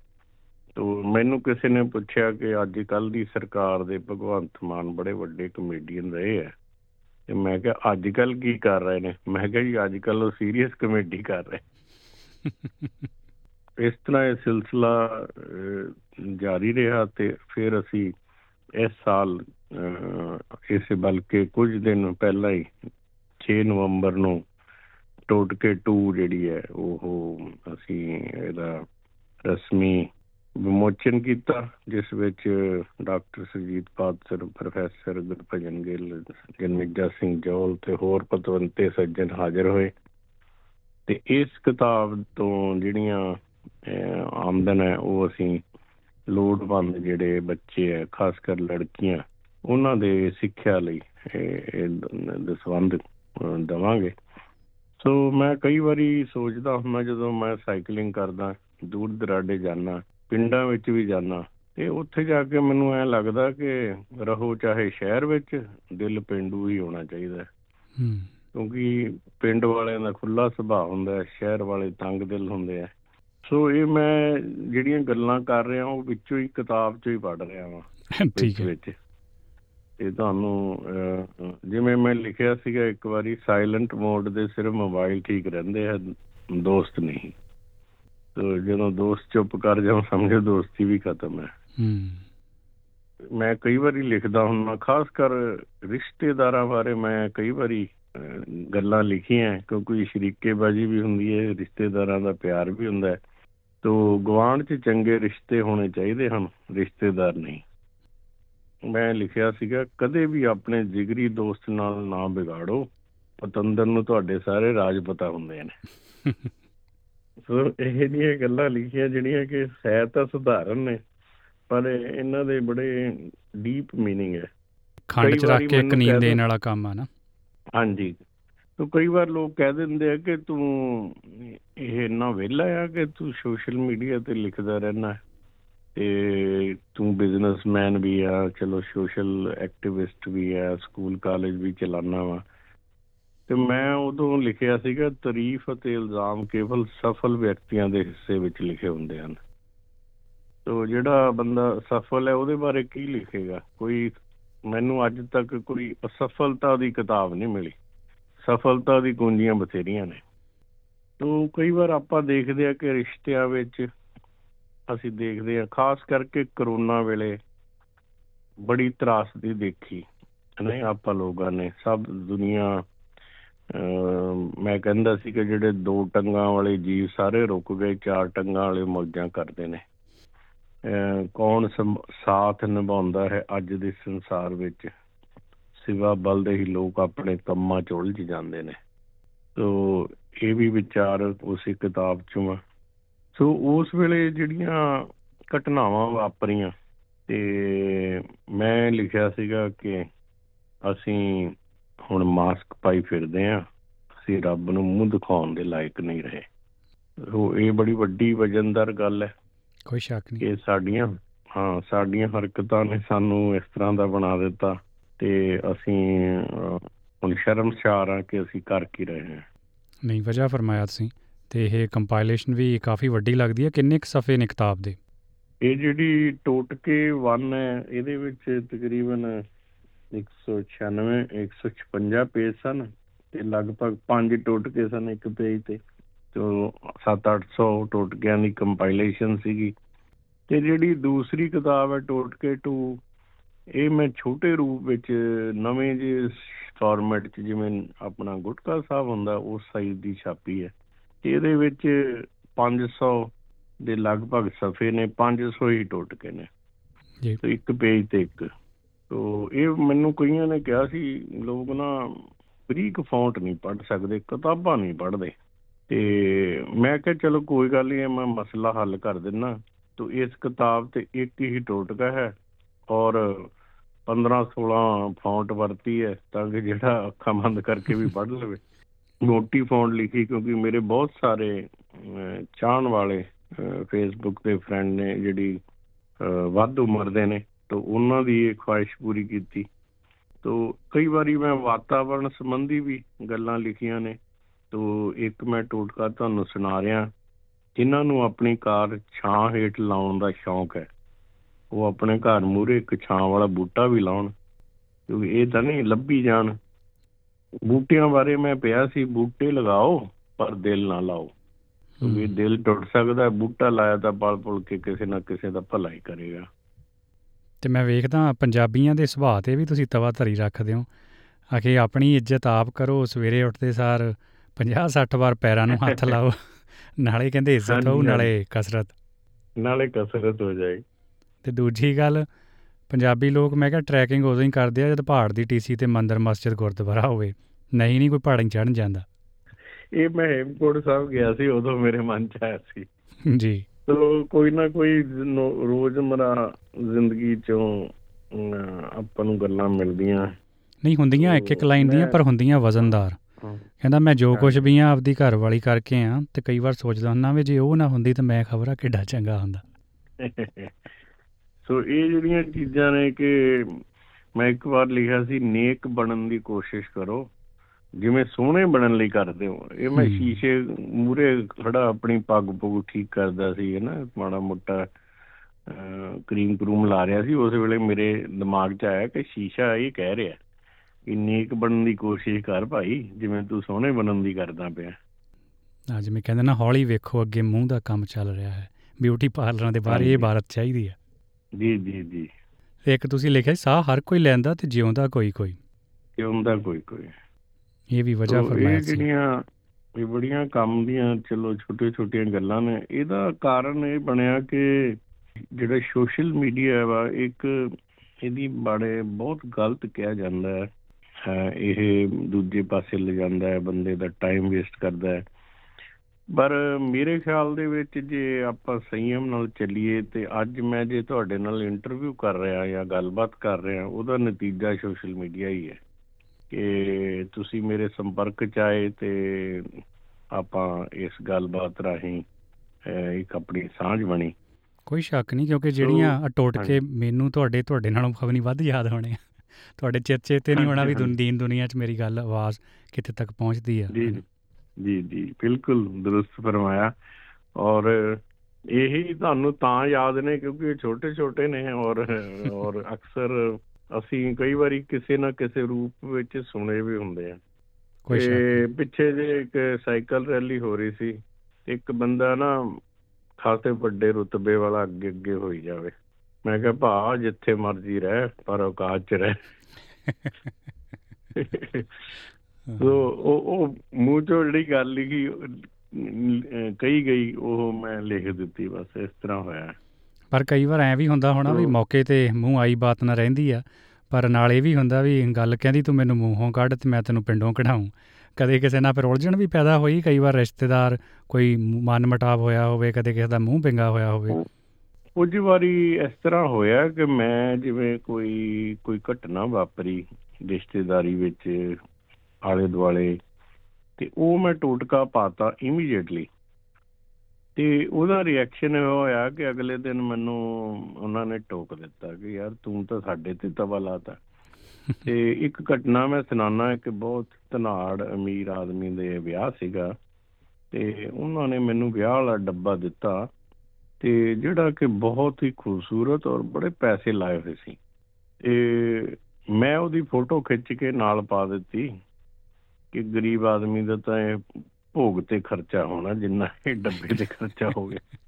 ਤੋ ਮੈਨੂੰ ਕਿਸੇ ਨੇ ਪੁੱਛਿਆ ਕਿ ਅੱਜ ਕੱਲ ਦੀ ਸਰਕਾਰ ਦੇ ਭਗਵੰਤ ਮਾਨ ਬੜੇ ਵੱਡੇ ਕਮੇਡੀਅਨ ਰਹੇ ਆ। ਤੇ ਮੈਂ ਕਿਹਾ, ਅੱਜ ਕੱਲ ਕੀ ਕਰ ਰਹੇ ਨੇ? ਮੈਂ ਕਿਹਾ ਜੀ, ਅੱਜ ਕੱਲ ਉਹ ਸੀਰੀਅਸ ਕਮੇਡੀ ਕਰ ਰਹੇ। ਇਸ ਤਰ੍ਹਾਂ ਇਹ ਸਿਲਸਿਲਾ ਅਹ, ਜਾਰੀ ਰਿਹਾ ਤੇ ਫਿਰ ਅਸੀਂ ਇਸ ਸਾਲ ਅਹ, ਇਸ ਬਲਕਿ ਕੁਝ ਦਿਨ ਪਹਿਲਾਂ ਹੀ 6 ਨਵੰਬਰ ਨੂੰ ਟੋਟਕੇ 2 ਜਿਹੜੀ ਹੈ ਉਹ ਅਸੀਂ ਇਹਦਾ ਰਸਮੀ ਵਿਮੋਚਨ ਕੀਤਾ ਜਿਸ ਵਿੱਚ ਡਾਕਟਰ ਸੁਰਜੀਤ ਪਾਤਰ ਪ੍ਰੋਫੈਸਰ ਗੁਰਭਜਨ ਗਿੱਲ ਜਨਮਿੱਜਾ ਸਿੰਘ ਜੋਲ ਤੇ ਹੋਰ ਪਤਵੰਤੇ ਸੱਜਣ ਹਾਜ਼ਰ ਹੋਏ। ਤੇ ਇਸ ਕਿਤਾਬ ਤੋਂ ਜਿਹੜੀਆਂ ਅਹ, ਆਮਦਨ ਹੈ ਉਹ ਅਸੀਂ ਲੋੜਵੰਦ ਜਿਹੜੇ ਬੱਚੇ ਹੈ ਖਾਸ ਕਰ ਲੜਕੀਆਂ ਉਹਨਾਂ ਦੇ ਸਿੱਖਿਆ ਲਈ ਇਹ- ਇਹ ਦਸਵੰਦ ਅਹ, ਦੇਵਾਂਗੇ ਸੋ ਮੈਂ ਕਈ ਵਾਰੀ ਸੋਚਦਾ ਹੁੰਦਾ ਜਦੋਂ ਮੈਂ ਸਾਈਕਲਿੰਗ ਕਰਦਾ ਦੂਰ ਦਰਾਡੇ ਜਾਣਾ ਪਿੰਡਾਂ ਵਿੱਚ ਵੀ ਜਾਣਾ ਤੇ ਉੱਥੇ ਜਾ ਕੇ ਮੈਨੂੰ ਐ ਲੱਗਦਾ ਕਿ ਰਹੋ ਚਾਹੇ ਸ਼ਹਿਰ ਵਿੱਚ ਦਿਲ ਪਿੰਡੂ ਹੀ ਹੋਣਾ ਚਾਹੀਦਾ ਹੈ। ਹੂੰ ਕਿਉਂਕਿ ਪਿੰਡ ਵਾਲਿਆਂ ਦਾ ਖੁੱਲਾ ਸੁਭਾਅ ਹੁੰਦਾ ਹੈ ਸ਼ਹਿਰ ਵਾਲੇ ਤੰਗ ਦਿਲ ਹੁੰਦੇ ਆ। ਸੋ ਇਹ ਮੈਂ ਜਿਹੜੀਆਂ ਗੱਲਾਂ ਕਰ ਰਿਹਾ ਉਹ ਵਿੱਚੋਂ ਹੀ ਕਿਤਾਬ ਚੋਂ ਹੀ ਪੜ੍ਹ ਰਿਹਾ ਵਾਂ। ਠੀਕ ਹੈ। ਵਿੱਚ ਤੇ ਤੁਹਾਨੂੰ ਜਿਵੇਂ ਮੈਂ ਲਿਖਿਆ ਸੀਗਾ ਇੱਕ ਵਾਰੀ ਸਾਇਲੈਂਟ ਮੋਡ ਦੇ ਸਿਰਫ ਮੋਬਾਈਲ ਠੀਕ ਰਹਿੰਦੇ ਆ ਦੋਸਤ ਨਹੀਂ। ਤੋ ਜਦੋਂ ਦੋਸਤ ਚੁੱਪ ਕਰ ਜਾਉ ਸਮਝੋ ਦੋਸਤੀ ਵੀ ਖਤਮ ਹੈ। ਹੂੰ। ਮੈਂ ਕਈ ਵਾਰੀ ਲਿਖਦਾ ਹੁੰਦਾ ਖਾਸ ਕਰ ਰਿਸ਼ਤੇਦਾਰਾਂ ਬਾਰੇ ਮੈਂ ਕਈ ਵਾਰੀ ਗੱਲਾਂ ਲਿਖੀਆਂ ਕਿਉਂਕਿ ਸ਼ਰੀਕੇਬਾਜੀ ਵੀ ਹੁੰਦੀ ਹੈ ਰਿਸ਼ਤੇਦਾਰਾਂ ਦਾ ਪਿਆਰ ਵੀ ਹੁੰਦਾ ਹੈ ਤੋ ਗਵਾਂਢ 'ਚ ਚੰਗੇ ਰਿਸ਼ਤੇ ਹੋਣੇ ਚਾਹੀਦੇ ਹਨ ਰਿਸ਼ਤੇਦਾਰ ਨਹੀਂ ਮੈਂ ਲਿਖਿਆ ਸੀਗਾ ਕਦੇ ਵੀ ਆਪਣੇ ਜਿਗਰੀ ਦੋਸਤ ਨਾਲ ਨਾ ਵਿਗਾੜੋ ਪਤੰਦਰ ਨੂੰ ਤੁਹਾਡੇ ਸਾਰੇ ਰਾਜ ਪਤਾ ਹੁੰਦੇ ਨੇ ਸੋ ਇਹ ਦੀਆਂ ਗੱਲਾਂ ਲਿਖੀਆਂ ਜਿਹੜੀਆਂ ਕਿ ਹੈ ਤਾਂ ਸਧਾਰਨ ਨੇ ਪਰ ਇਹਨਾਂ ਦੇ ਬੜੇ ਡੀਪ मीनिंग ਹੈ ਖੰਡ ਕਈ ਚ ਰੱਖ ਵਾਰੀ ਕੇ ਇੱਕ ਮੈਨੂੰ ਨੀਂਦ ਕਹਿ ਦੇਣ ਦਿਓ- ਵਾਲਾ ਕੰਮ ਆ ਨਾ ਹਾਂਜੀ। ਤੋ ਕਈ ਵਾਰ ਲੋਕ ਕਹਿ ਦਿੰਦੇ ਆ ਕਿ ਤੂੰ ਇਹ ਇੰਨਾ ਵਿਹਲਾ ਆ ਕਿ ਤੂੰ ਸੋਸ਼ਲ ਮੀਡੀਆ ਤੇ ਲਿਖਦਾ ਰਹਿਣਾ ਤੇ ਤੂੰ ਬਿਜ਼ਨਸਮੈਨ ਵੀ ਆ, ਚਲੋ ਸੋਸ਼ਲ ਐਕਟਿਵਿਸਟ ਵੀ ਆ, ਸਕੂਲ ਕਾਲਜ ਵੀ ਚਲਾਨਾ ਵਾ। ਤੇ ਮੈਂ ਉਦੋਂ ਲਿਖਿਆ ਸੀਗਾ, ਤਾਰੀਫ ਅਤੇ ਇਲਜ਼ਾਮ ਕੇਵਲ ਸਫਲ ਵਿਅਕਤੀਆਂ ਦੇ ਹਿੱਸੇ ਵਿੱਚ ਲਿਖੇ ਹੁੰਦੇ ਹਨ। ਤੋ ਜਿਹੜਾ ਬੰਦਾ ਸਫਲ ਹੈ, ਉਹਦੇ ਬਾਰੇ ਕੀ ਲਿਖੇਗਾ? ਕੋਈ ਮੈਨੂੰ ਅੱਜ ਤੱਕ ਕੋਈ ਅਸਫਲਤਾ ਦੀ ਕਿਤਾਬ ਨਹੀਂ ਮਿਲੀ। ਸਫਲਤਾ ਦੀ ਕੁੰਜੀਆਂ ਬਥੇਰੀਆਂ ਨੇ। ਤੋ ਕਈ ਵਾਰ ਆਪਾਂ ਦੇਖਦੇ ਆ ਕਿ ਰਿਸ਼ਤਿਆਂ ਵਿੱਚ ਅਸੀਂ ਦੇਖਦੇ ਆ, ਖਾਸ ਕਰਕੇ ਕਰੋਨਾ ਵੇਲੇ ਬੜੀ ਤਰਾਸਦੀ ਦੇਖੀ। ਨਹੀਂ, ਆਪਾਂ ਲੋਕਾਂ ਨੇ ਸਭ ਦੁਨੀਆ ਅਮ ਮੈਂ ਕਹਿੰਦਾ ਸੀ ਕਿ ਜਿਹੜੇ ਦੋ ਟੰਗਾਂ ਵਾਲੇ ਜੀਵ ਸਾਰੇ ਰੁਕ ਗਏ, ਚਾਰ ਟੰਗਾਂ ਵਾਲੇ ਮੌਜਾਂ ਕਰਦੇ ਨੇ। ਅਮ ਕੌਣ ਸੰਭ- ਸਾਥ ਨਿਭਾਉਂਦਾ ਹੈ ਅੱਜ ਦੇ ਸੰਸਾਰ ਵਿੱਚ? ਸਿਵਾ ਬਲ ਦੇ ਹੀ ਲੋਕ ਆਪਣੇ ਕੰਮਾਂ 'ਚ ਉਲਝ ਜਾਂਦੇ ਨੇ। ਸੋ ਇਹ ਵੀ ਵਿਚਾਰ ਉਸੇ ਕਿਤਾਬ 'ਚੋਂ ਆ। ਸੋ ਉਸ ਵੇਲੇ ਜਿਹੜੀਆਂ ਘਟਨਾਵਾਂ ਵਾਪਰੀਆਂ, ਤੇ ਮੈਂ ਲਿਖਿਆ ਸੀਗਾ ਕਿ ਅਸੀਂ ਹੁਣ ਮਾਸਕ ਪਾਈ ਫਿਰਦੇ ਆ, ਅਸੀਂ ਰੱਬ ਨੂੰ ਮੂੰਹ ਦਿਖਾਉਣ ਦੇ ਲਾਇਕ ਨਹੀਂ ਰਹੇ। ਸੋ ਇਹ ਬੜੀ ਵੱਡੀ ਵਜਨਦਾਰ ਗੱਲ ਹੈ। ਕੋਈ ਸ਼ੱਕ ਨਹੀਂ। ਕਿ ਸਾਡੀਆਂ ਹਾਂ ਸਾਡੀਆਂ ਹਰਕਤਾਂ ਨੇ ਸਾਨੂੰ ਇਸ ਤਰ੍ਹਾਂ ਦਾ ਬਣਾ ਦਿੱਤਾ ਤੇ ਅਸੀਂ ਹੁਣ ਸ਼ਰਮਸ਼ਾਰ ਆ ਕਿ ਅਸੀਂ ਕਰ ਕੀ ਰਹੇ ਹਾਂ। ਨਹੀਂ ਵਜ੍ਹਾ ਫਰਮਾਇਆ ਤੁਸੀਂ ਤੇ ਇਹ ਕੰਪਾਈਲੇਸ਼ਨ ਵੀ ਕਾਫੀ ਵੱਡੀ ਲੱਗਦੀ ਹੈ। ਕਿੰਨੇ ਕੁ ਸਫੇ ਨੇ ਕਿਤਾਬ ਦੇ? ਇਹ ਜਿਹੜੀ ਟੋਟਕੇ 1 ਹੈ ਇਹਦੇ ਵਿੱਚ ਤਕਰੀਬਨ 196 156 ਪੇਜ ਸਨ ਤੇ ਲਗਭਗ 5 ਟੋਟਕੇ ਸਨ ਇੱਕ ਪੇਜ ਤੇ। ਤੋਂ 7-800 ਟੋਟਕਿਆਂ ਦੀ ਕੰਪਾਈਲੇਸ਼ਨ ਸੀਗੀ। ਤੇ ਜਿਹੜੀ ਦੂਸਰੀ ਕਿਤਾਬ ਹੈ ਟੋਟਕੇ 2 ਇਹ ਮੈਂ ਛੋਟੇ ਰੂਪ ਵਿੱਚ ਨਵੇਂ ਜਿਹੇ ਫਾਰਮੈਟ 'ਚ ਜਿਵੇਂ ਆਪਣਾ ਗੁਟਕਾ ਸਾਹਿਬ ਹੁੰਦਾ ਉਸ ਸਾਈਜ਼ ਦੀ ਛਾਪੀ ਹੈ। ਇਹਦੇ ਵਿੱਚ 500 ਦੇ ਲਗਭਗ ਸਫੇ ਨੇ 500 ਹੀ ਟੋਟਕੇ ਨੇ। ਜੀ। ਤੇ ਇੱਕ ਪੇਜ ਤੇ ਇੱਕ। ਤੋ ਇਹ ਮੈਨੂੰ ਕਈਆਂ ਨੇ ਕਿਹਾ ਸੀ ਲੋਕ ਨਾ ਬਰੀਕ ਫੌਂਟ ਨਹੀਂ ਪੜ ਸਕਦੇ ਕਿਤਾਬਾਂ ਨਹੀਂ ਪੜ੍ਹਦੇ। ਤੇ ਮੈਂ ਕਿਹਾ ਚਲੋ ਕੋਈ ਗੱਲ ਨਹੀਂ ਮੈਂ ਮਸਲਾ ਹੱਲ ਕਰ ਦਿੰਨਾ। ਤੋ ਇਸ ਕਿਤਾਬ ਤੇ ਇੱਕ ਹੀ ਟੋਟਕਾ ਹੈ ਔਰ 15 16 ਫੌਂਟ ਵਰਤੀ ਹੈ ਤਾਂ ਕਿ ਜਿਹੜਾ ਅੱਖਾਂ ਬੰਦ ਕਰਕੇ ਵੀ ਪੜ੍ਹ ਲਵੇ। ਮੋਟੀ ਫੌਂਟ ਲਿਖੀ ਕਿਉਂਕਿ ਮੇਰੇ ਬਹੁਤ ਸਾਰੇ ਅਹ, ਚਾਹਣ ਵਾਲੇ ਫੇਸਬੁੱਕ ਤੇ ਫਰੈਂਡ ਨੇ ਜਿਹੜੀ ਅਹ, ਵੱਧ ਉਮਰ ਦੇ ਨੇ ਤਾਂ ਉਹਨਾਂ ਦੀ ਇਹ ਖੁਆਇਸ਼ ਪੂਰੀ ਕੀਤੀ। ਤੋ ਕਈ ਵਾਰੀ ਮੈਂ ਵਾਤਾਵਰਣ ਸੰਬੰਧੀ ਵੀ ਗੱਲਾਂ ਲਿਖੀਆਂ ਨੇ ਤੋ ਇੱਕ ਮੈਂ ਟੋਟਕਾ ਤੁਹਾਨੂੰ ਸੁਣਾ ਰਿਹਾ ਜਿਨ੍ਹਾਂ ਨੂੰ ਆਪਣੀ ਕਾਰ ਛਾਂ ਹੇਠ ਲਾਉਣ ਦਾ ਸ਼ੌਂਕ ਹੈ। ਉਹ ਆਪਣੇ ਘਰ ਮੂਹਰੇ ਇੱਕ ਛਾਂ ਵਾਲਾ ਬੂਟਾ ਵੀ ਲਾਉਣ ਕਿਉਂਕਿ ਇਹ ਤਾਂ ਨਹੀਂ ਲੱਭੀ ਜਾਣ। ਬੂਟਿਆਂ ਬਾਰੇ ਮੈਂ ਪਿਆ ਸੀ ਬੂਟੇ ਲਗਾਓ ਪਰ ਦਿਲ ਨਾ ਲਾਓ। ਕਿਉਂਕਿ ਦਿਲ ਟੁੱਟ ਸਕਦਾ ਹੈ, ਬੂਟਾ ਲਾਇਆ ਤਾਂ ਪਲ ਪੁਲ ਕੇ ਕਿਸੇ ਨਾ ਕਿਸੇ ਦਾ ਭਲਾ ਹੀ ਕਰੇਗਾ। ਤੇ ਮੈਂ ਵੇਖਦਾ ਪੰਜਾਬੀਆਂ ਦੇ ਸੁਭਾਅ ਤੇ ਵੀ ਤੁਸੀਂ ਤਵਾ ਧਰੀ ਰੱਖਦੇ ਹੋ। ਆਖੇ ਆਪਣੀ ਇੱਜ਼ਤ ਆਪ ਕਰੋ ਸਵੇਰੇ ਉੱਠਦੇ ਸਾਰ 50 60 ਵਾਰ ਪੈਰਾਂ ਨੂੰ ਹੱਥ ਲਾਓ। ਨਾਲੇ ਕਹਿੰਦੇ ਇੱਜ਼ਤ ਹੋਊ। ਨਾਲੇ ਕਸਰਤ। ਨਾਲੇ ਕਸਰਤ ਹੋ ਜਾਏ। ਤੇ ਦੂਜੀ ਗੱਲ ਪੰਜਾਬੀ ਲੋਕ ਮੈਂ ਕਿਹਾ ਟਰੈਕਿੰਗ ਉਦੋਂ ਹੀ ਕਰਦੇ ਆ ਜਦ ਪਹਾੜ ਦੀ ਟੀਸੀ ਤੇ ਮੰਦਰ ਮਸਜਿਦ ਗੁਰਦੁਆਰਾ ਹੋਵੇ। ਨਹੀਂ ਨਹੀਂ ਕੋਈ ਪਹਾੜਾਂ ਚੜਨ ਜਾਂਦਾ। ਇਹ ਮੈਂ ਹੇਮਕੋਟ ਸਾਹਿਬ ਗਿਆ ਸੀ ਉਦੋਂ ਮੇਰੇ ਮਨ ਚ ਆਇਆ ਸੀ। ਜੀ। ਚਲੋ ਕੋਈ ਨਾ ਕੋਈ ਰੋਜ਼ਮਰਾ ਜ਼ਿੰਦਗੀ ਚੋਂ ਆਪਾਂ ਨੂੰ ਗੱਲਾਂ ਮਿਲਦੀਆਂ। ਨਹੀਂ ਹੁੰਦੀਆਂ ਇੱਕ ਇੱਕ ਲਾਈਨ ਦੀਆਂ ਪਰ ਹੁੰਦੀਆਂ ਵਜ਼ਨਦਾਰ। ਕਹਿੰਦਾ ਮੈਂ ਜੋ ਕੁਝ ਵੀ ਆ ਆਪਦੀ ਘਰ ਵਾਲੀ ਕਰਕੇ ਆ ਤੇ ਕਈ ਵਾਰ ਸੋਚਦਾ ਹੁੰਦਾ ਵੀ ਜੇ ਉਹ ਨਾ ਹੁੰਦੀ ਤਾਂ ਮੈਂ ਖਬਰਾਂ ਕਿੱਡਾ ਚੰਗਾ ਹੁੰਦਾ। ਸੋ ਇਹ ਜਿਹੜੀਆਂ ਚੀਜ਼ਾਂ ਨੇ ਕਿ ਮੈਂ ਇੱਕ ਵਾਰ ਲਿਖਿਆ ਸੀ ਨੇਕ ਬਣਨ ਦੀ ਕੋਸ਼ਿਸ਼ ਕਰੋ। ਜਿਵੇਂ ਸੋਹਣੇ ਬਣਨ ਲਈ ਕਰਦੇ ਹੋ। ਇਹ ਮੈਂ। ਸ਼ੀਸ਼ੇ ਮੂਰੇ ਖੜਾ ਆਪਣੀ ਪੱਗ ਪੁੱਗ ਠੀਕ ਕਰਦਾ ਸੀ ਹੈ ਨਾ? ਮਾੜਾ ਮੋਟਾ ਕਰੀਮ ਕਰੂਮ ਲਾ ਰਿਹਾ ਸੀ। ਉਸ ਵੇਲੇ ਮੇਰੇ ਦਿਮਾਗ 'ਚ ਆਇਆ ਕਿ ਸ਼ੀਸ਼ਾ ਇਹ ਕਹਿ ਰਿਹਾ। ਕਿ ਨੇਕ ਬਣਨ ਦੀ ਕੋਸ਼ਿਸ਼ ਕਰ ਭਾਈ ਜਿਵੇਂ ਤੂੰ ਸੋਹਣੇ ਬਣਨ ਦੀ ਕਰਦਾ ਪਿਆ। ਆ ਜਿਵੇਂ ਕਹਿੰਦੇ ਨਾ ਹੌਲੀ ਵੇਖੋ ਅੱਗੇ ਮੂੰਹ ਦਾ ਕੰਮ ਚੱਲ ਰਿਹਾ ਹੈ। ਬਿਊਟੀ ਪਾਰਲਰਾਂ ਦੇ ਬਾਹਰ ਇਹ ਹਾਂਜੀ। ਇਬਾਰਤ ਚਾਹੀਦੀ ਹੈ। ਜੀ ਜੀ ਜੀ। ਇੱਕ ਤੁਸੀਂ ਲਿਖਿਆ ਸਾਹ ਹਰ ਕੋਈ ਲੈਂਦਾ ਤੇ ਜਿਉਂਦਾ ਕੋਈ ਕੋਈ। ਹੁੰਦਾ ਕੋਈ ਕੋਈ। ਇਹ ਵੀ ਵਜ੍ਹਾ ਫਰਮਾਇਆ ਸੀ। ਜਿਹੜੀਆਂ ਇਹ ਬੜੀਆਂ ਕੰਮ ਦੀਆਂ ਚਲੋ ਛੋਟੇ ਛੋਟੀਆਂ ਗੱਲਾਂ ਨੇ ਇਹਦਾ ਕਾਰਨ ਇਹ ਬਣਿਆ ਕਿ ਜਿਹੜਾ ਸੋਸ਼ਲ ਮੀਡੀਆ ਵਾ ਇੱਕ ਇਹਦੀ ਬੜੇ ਬਹੁਤ ਗਲਤ ਕਿਹਾ ਜਾਂਦਾ ਹੈ। ਇਹ ਦੂਜੇ ਪਾਸੇ ਲੈ ਜਾਂਦਾ ਹੈ ਬੰਦੇ ਦਾ ਟਾਈਮ ਵੇਸਟ ਕਰਦਾ ਹੈ। ਪਰ ਮੇਰੇ ਖਿਆਲ ਦੇ ਵਿੱਚ ਜੇ ਆਪਾਂ ਸੰਯਮ ਨਾਲ ਚੱਲੀਏ ਤੇ ਅੱਜ ਮੈਂ ਜੇ ਤੁਹਾਡੇ ਨਾਲ ਇੰਟਰਵਿਊ ਕਰ ਰਿਹਾ ਜਾਂ ਗੱਲਬਾਤ ਕਰ ਰਿਹਾ ਉਹਦਾ ਨਤੀਜਾ ਸੋਸ਼ਲ ਮੀਡੀਆ ਹੀ ਹੈ ਕਿ ਤੁਸੀਂ ਮੇਰੇ ਸੰਪਰਕ ਚ ਆਏ ਤੇ ਆਪਾਂ ਇਸ ਗੱਲਬਾਤ ਰਾਹੀਂ ਇੱਕ ਆਪਣੀ ਸਾਂਝ ਬਣੀ। ਕੋਈ ਸ਼ੱਕ ਨਹੀਂ ਕਿਉਂਕਿ ਜਿਹੜੀਆਂ ਟੋਟਕੇ ਮੈਨੂੰ ਤੁਹਾਡੇ ਤੁਹਾਡੇ ਨਾਲੋਂ ਖਵਨੀ ਵੱਧ ਯਾਦ ਹੋਣੇ ਤੁਹਾਡੇ ਚਿਰਚੇ ਤੇ ਨਹੀਂ ਹੋਣਾ ਵੀ ਹਾਂਜੀ, ਦੁਨ- ਦੀਨ ਦੁਨੀਆ 'ਚ ਮੇਰੀ ਗੱਲ ਆਵਾਜ਼ ਕਿੱਥੇ ਤੱਕ ਪਹੁੰਚਦੀ ਆ। ਜੀ ਜੀ ਜੀ ਬਿਲਕੁਲ ਦਰੁਸਤ ਫਰਮਾਇਆ। ਔਰ ਇਹੀ ਤੁਹਾਨੂੰ ਤਾਂ ਯਾਦ ਨੇ ਕਿਉਂਕਿ ਛੋਟੇ ਛੋਟੇ ਨੇ ਔਰ ਔਰ ਅਕਸਰ ਅਸੀਂ ਕਈ ਵਾਰੀ ਕਿਸੇ ਨਾ ਕਿਸੇ ਰੂਪ ਵਿੱਚ ਸੁਣੇ ਵੀ ਹੁੰਦੇ ਆ। ਕੋਈ ਪਿੱਛੇ ਜੇ ਇੱਕ ਸਾਈਕਲ ਰੈਲੀ ਹੋ ਰਹੀ ਸੀ ਇੱਕ ਬੰਦਾ ਨਾ ਖਾਸੇ ਵੱਡੇ ਰੁਤਬੇ ਵਾਲਾ ਅੱਗੇ ਅੱਗੇ ਹੋਈ ਜਾਵੇ। ਮੈਂ ਕਿਹਾ ਭਾ ਜਿੱਥੇ ਮਰਜ਼ੀ ਰਹਿ ਪਰ ਔਕਾਤ ਚ ਰਹਿ। ਸੋ ਉਹ ਉਹ ਮੂੰਹ ਚੋਂ ਜਿਹੜੀ ਗੱਲ ਲਿਖੀ ਕਹੀ ਗਈ ਉਹ ਮੈਂ ਲਿਖ ਦਿੱਤੀ ਬਸ ਇਸ ਤਰ੍ਹਾਂ ਹੋਇਆ। ਪਰ ਕਈ ਵਾਰ ਐ ਵੀ ਹੁੰਦਾ ਹੋਣਾ ਵੀ ਮੌਕੇ ਤੇ ਮੂੰਹ ਆਈ ਬਾਤ ਨਾ ਰਹਿੰਦੀ ਆ ਪਰ ਨਾਲ ਇਹ ਵੀ ਹੁੰਦਾ ਵੀ ਗੱਲ ਕਹਿੰਦੀ ਤੂੰ ਮੈਨੂੰ ਮੂੰਹੋਂ ਕੱਢ ਤੇ ਮੈਂ ਤੈਨੂੰ ਪਿੰਡੋਂ ਕਢਾਉਂ। ਕਦੇ ਕਿਸੇ ਨਾਲ ਫਿਰ ਉਲਝਣ ਵੀ ਪੈਦਾ ਹੋਈ ਕਈ ਵਾਰ ਰਿਸ਼ਤੇਦਾਰ ਕੋਈ ਮਨ ਮਟਾਵ ਹੋਇਆ ਹੋਵੇ ਕਦੇ ਕਿਸੇ ਦਾ ਮੂੰਹ ਪਿੰਗਾ ਹੋਇਆ ਹੋਵੇ। ਕੁਝ ਵਾਰੀ ਇਸ ਤਰ੍ਹਾਂ ਹੋਇਆ ਕਿ ਮੈਂ ਜਿਵੇਂ ਕੋਈ ਕੋਈ ਘਟਨਾ ਵਾਪਰੀ ਰਿਸ਼ਤੇਦਾਰੀ ਵਿੱਚ ਆਲੇ ਦੁਆਲੇ ਤੇ ਉਹ ਮੈਂ ਟੋਟਕਾ ਪਾਤਾ ਇਮੀਡੀਏਟਲੀ ਤੇ ਉਹਦਾ ਰਿਐਕਸ਼ਨ ਇਹ ਹੋਇਆ ਕਿ ਅਗਲੇ ਦਿਨ ਮੈਨੂੰ ਉਹਨਾਂ ਨੇ ਟੋਕ ਦਿੱਤਾ ਕਿ ਯਾਰ ਤੂੰ ਤਾਂ ਸਾਡੇ ਤੇ ਤਵਾ ਲਾਤਾ। ਤੇ ਇੱਕ ਘਟਨਾ ਮੈਂ ਸੁਣਾਣਾ ਕਿ ਬਹੁਤ ਧਨਾੜ ਅਮੀਰ ਆਦਮੀ ਦੇ ਵਿਆਹ ਸੀਗਾ ਤੇ ਉਹਨਾਂ ਨੇ ਮੈਨੂੰ ਵਿਆਹ ਵਾਲਾ ਡੱਬਾ ਦਿੱਤਾ ਤੇ ਜਿਹੜਾ ਕਿ ਬਹੁਤ ਹੀ ਖੂਬਸੂਰਤ ਔਰ ਬੜੇ ਪੈਸੇ ਲਾਏ ਹੋਏ ਸੀ। ਤੇ ਮੈਂ ਉਹਦੀ ਫੋਟੋ ਖਿੱਚ ਕੇ ਨਾਲ ਪਾ ਦਿੱਤੀ ਕਿ ਗਰੀਬ ਆਦਮੀ ਦਾ ਤਾਂ ਇਹ ਭੋਗ ਤੇ ਖਰਚਾ ਹੋਣਾ, ਜਿੰਨਾ ਇਹ ਡੱਬੇ ਤੇ ਖਰਚਾ ਹੋ ਗਿਆ।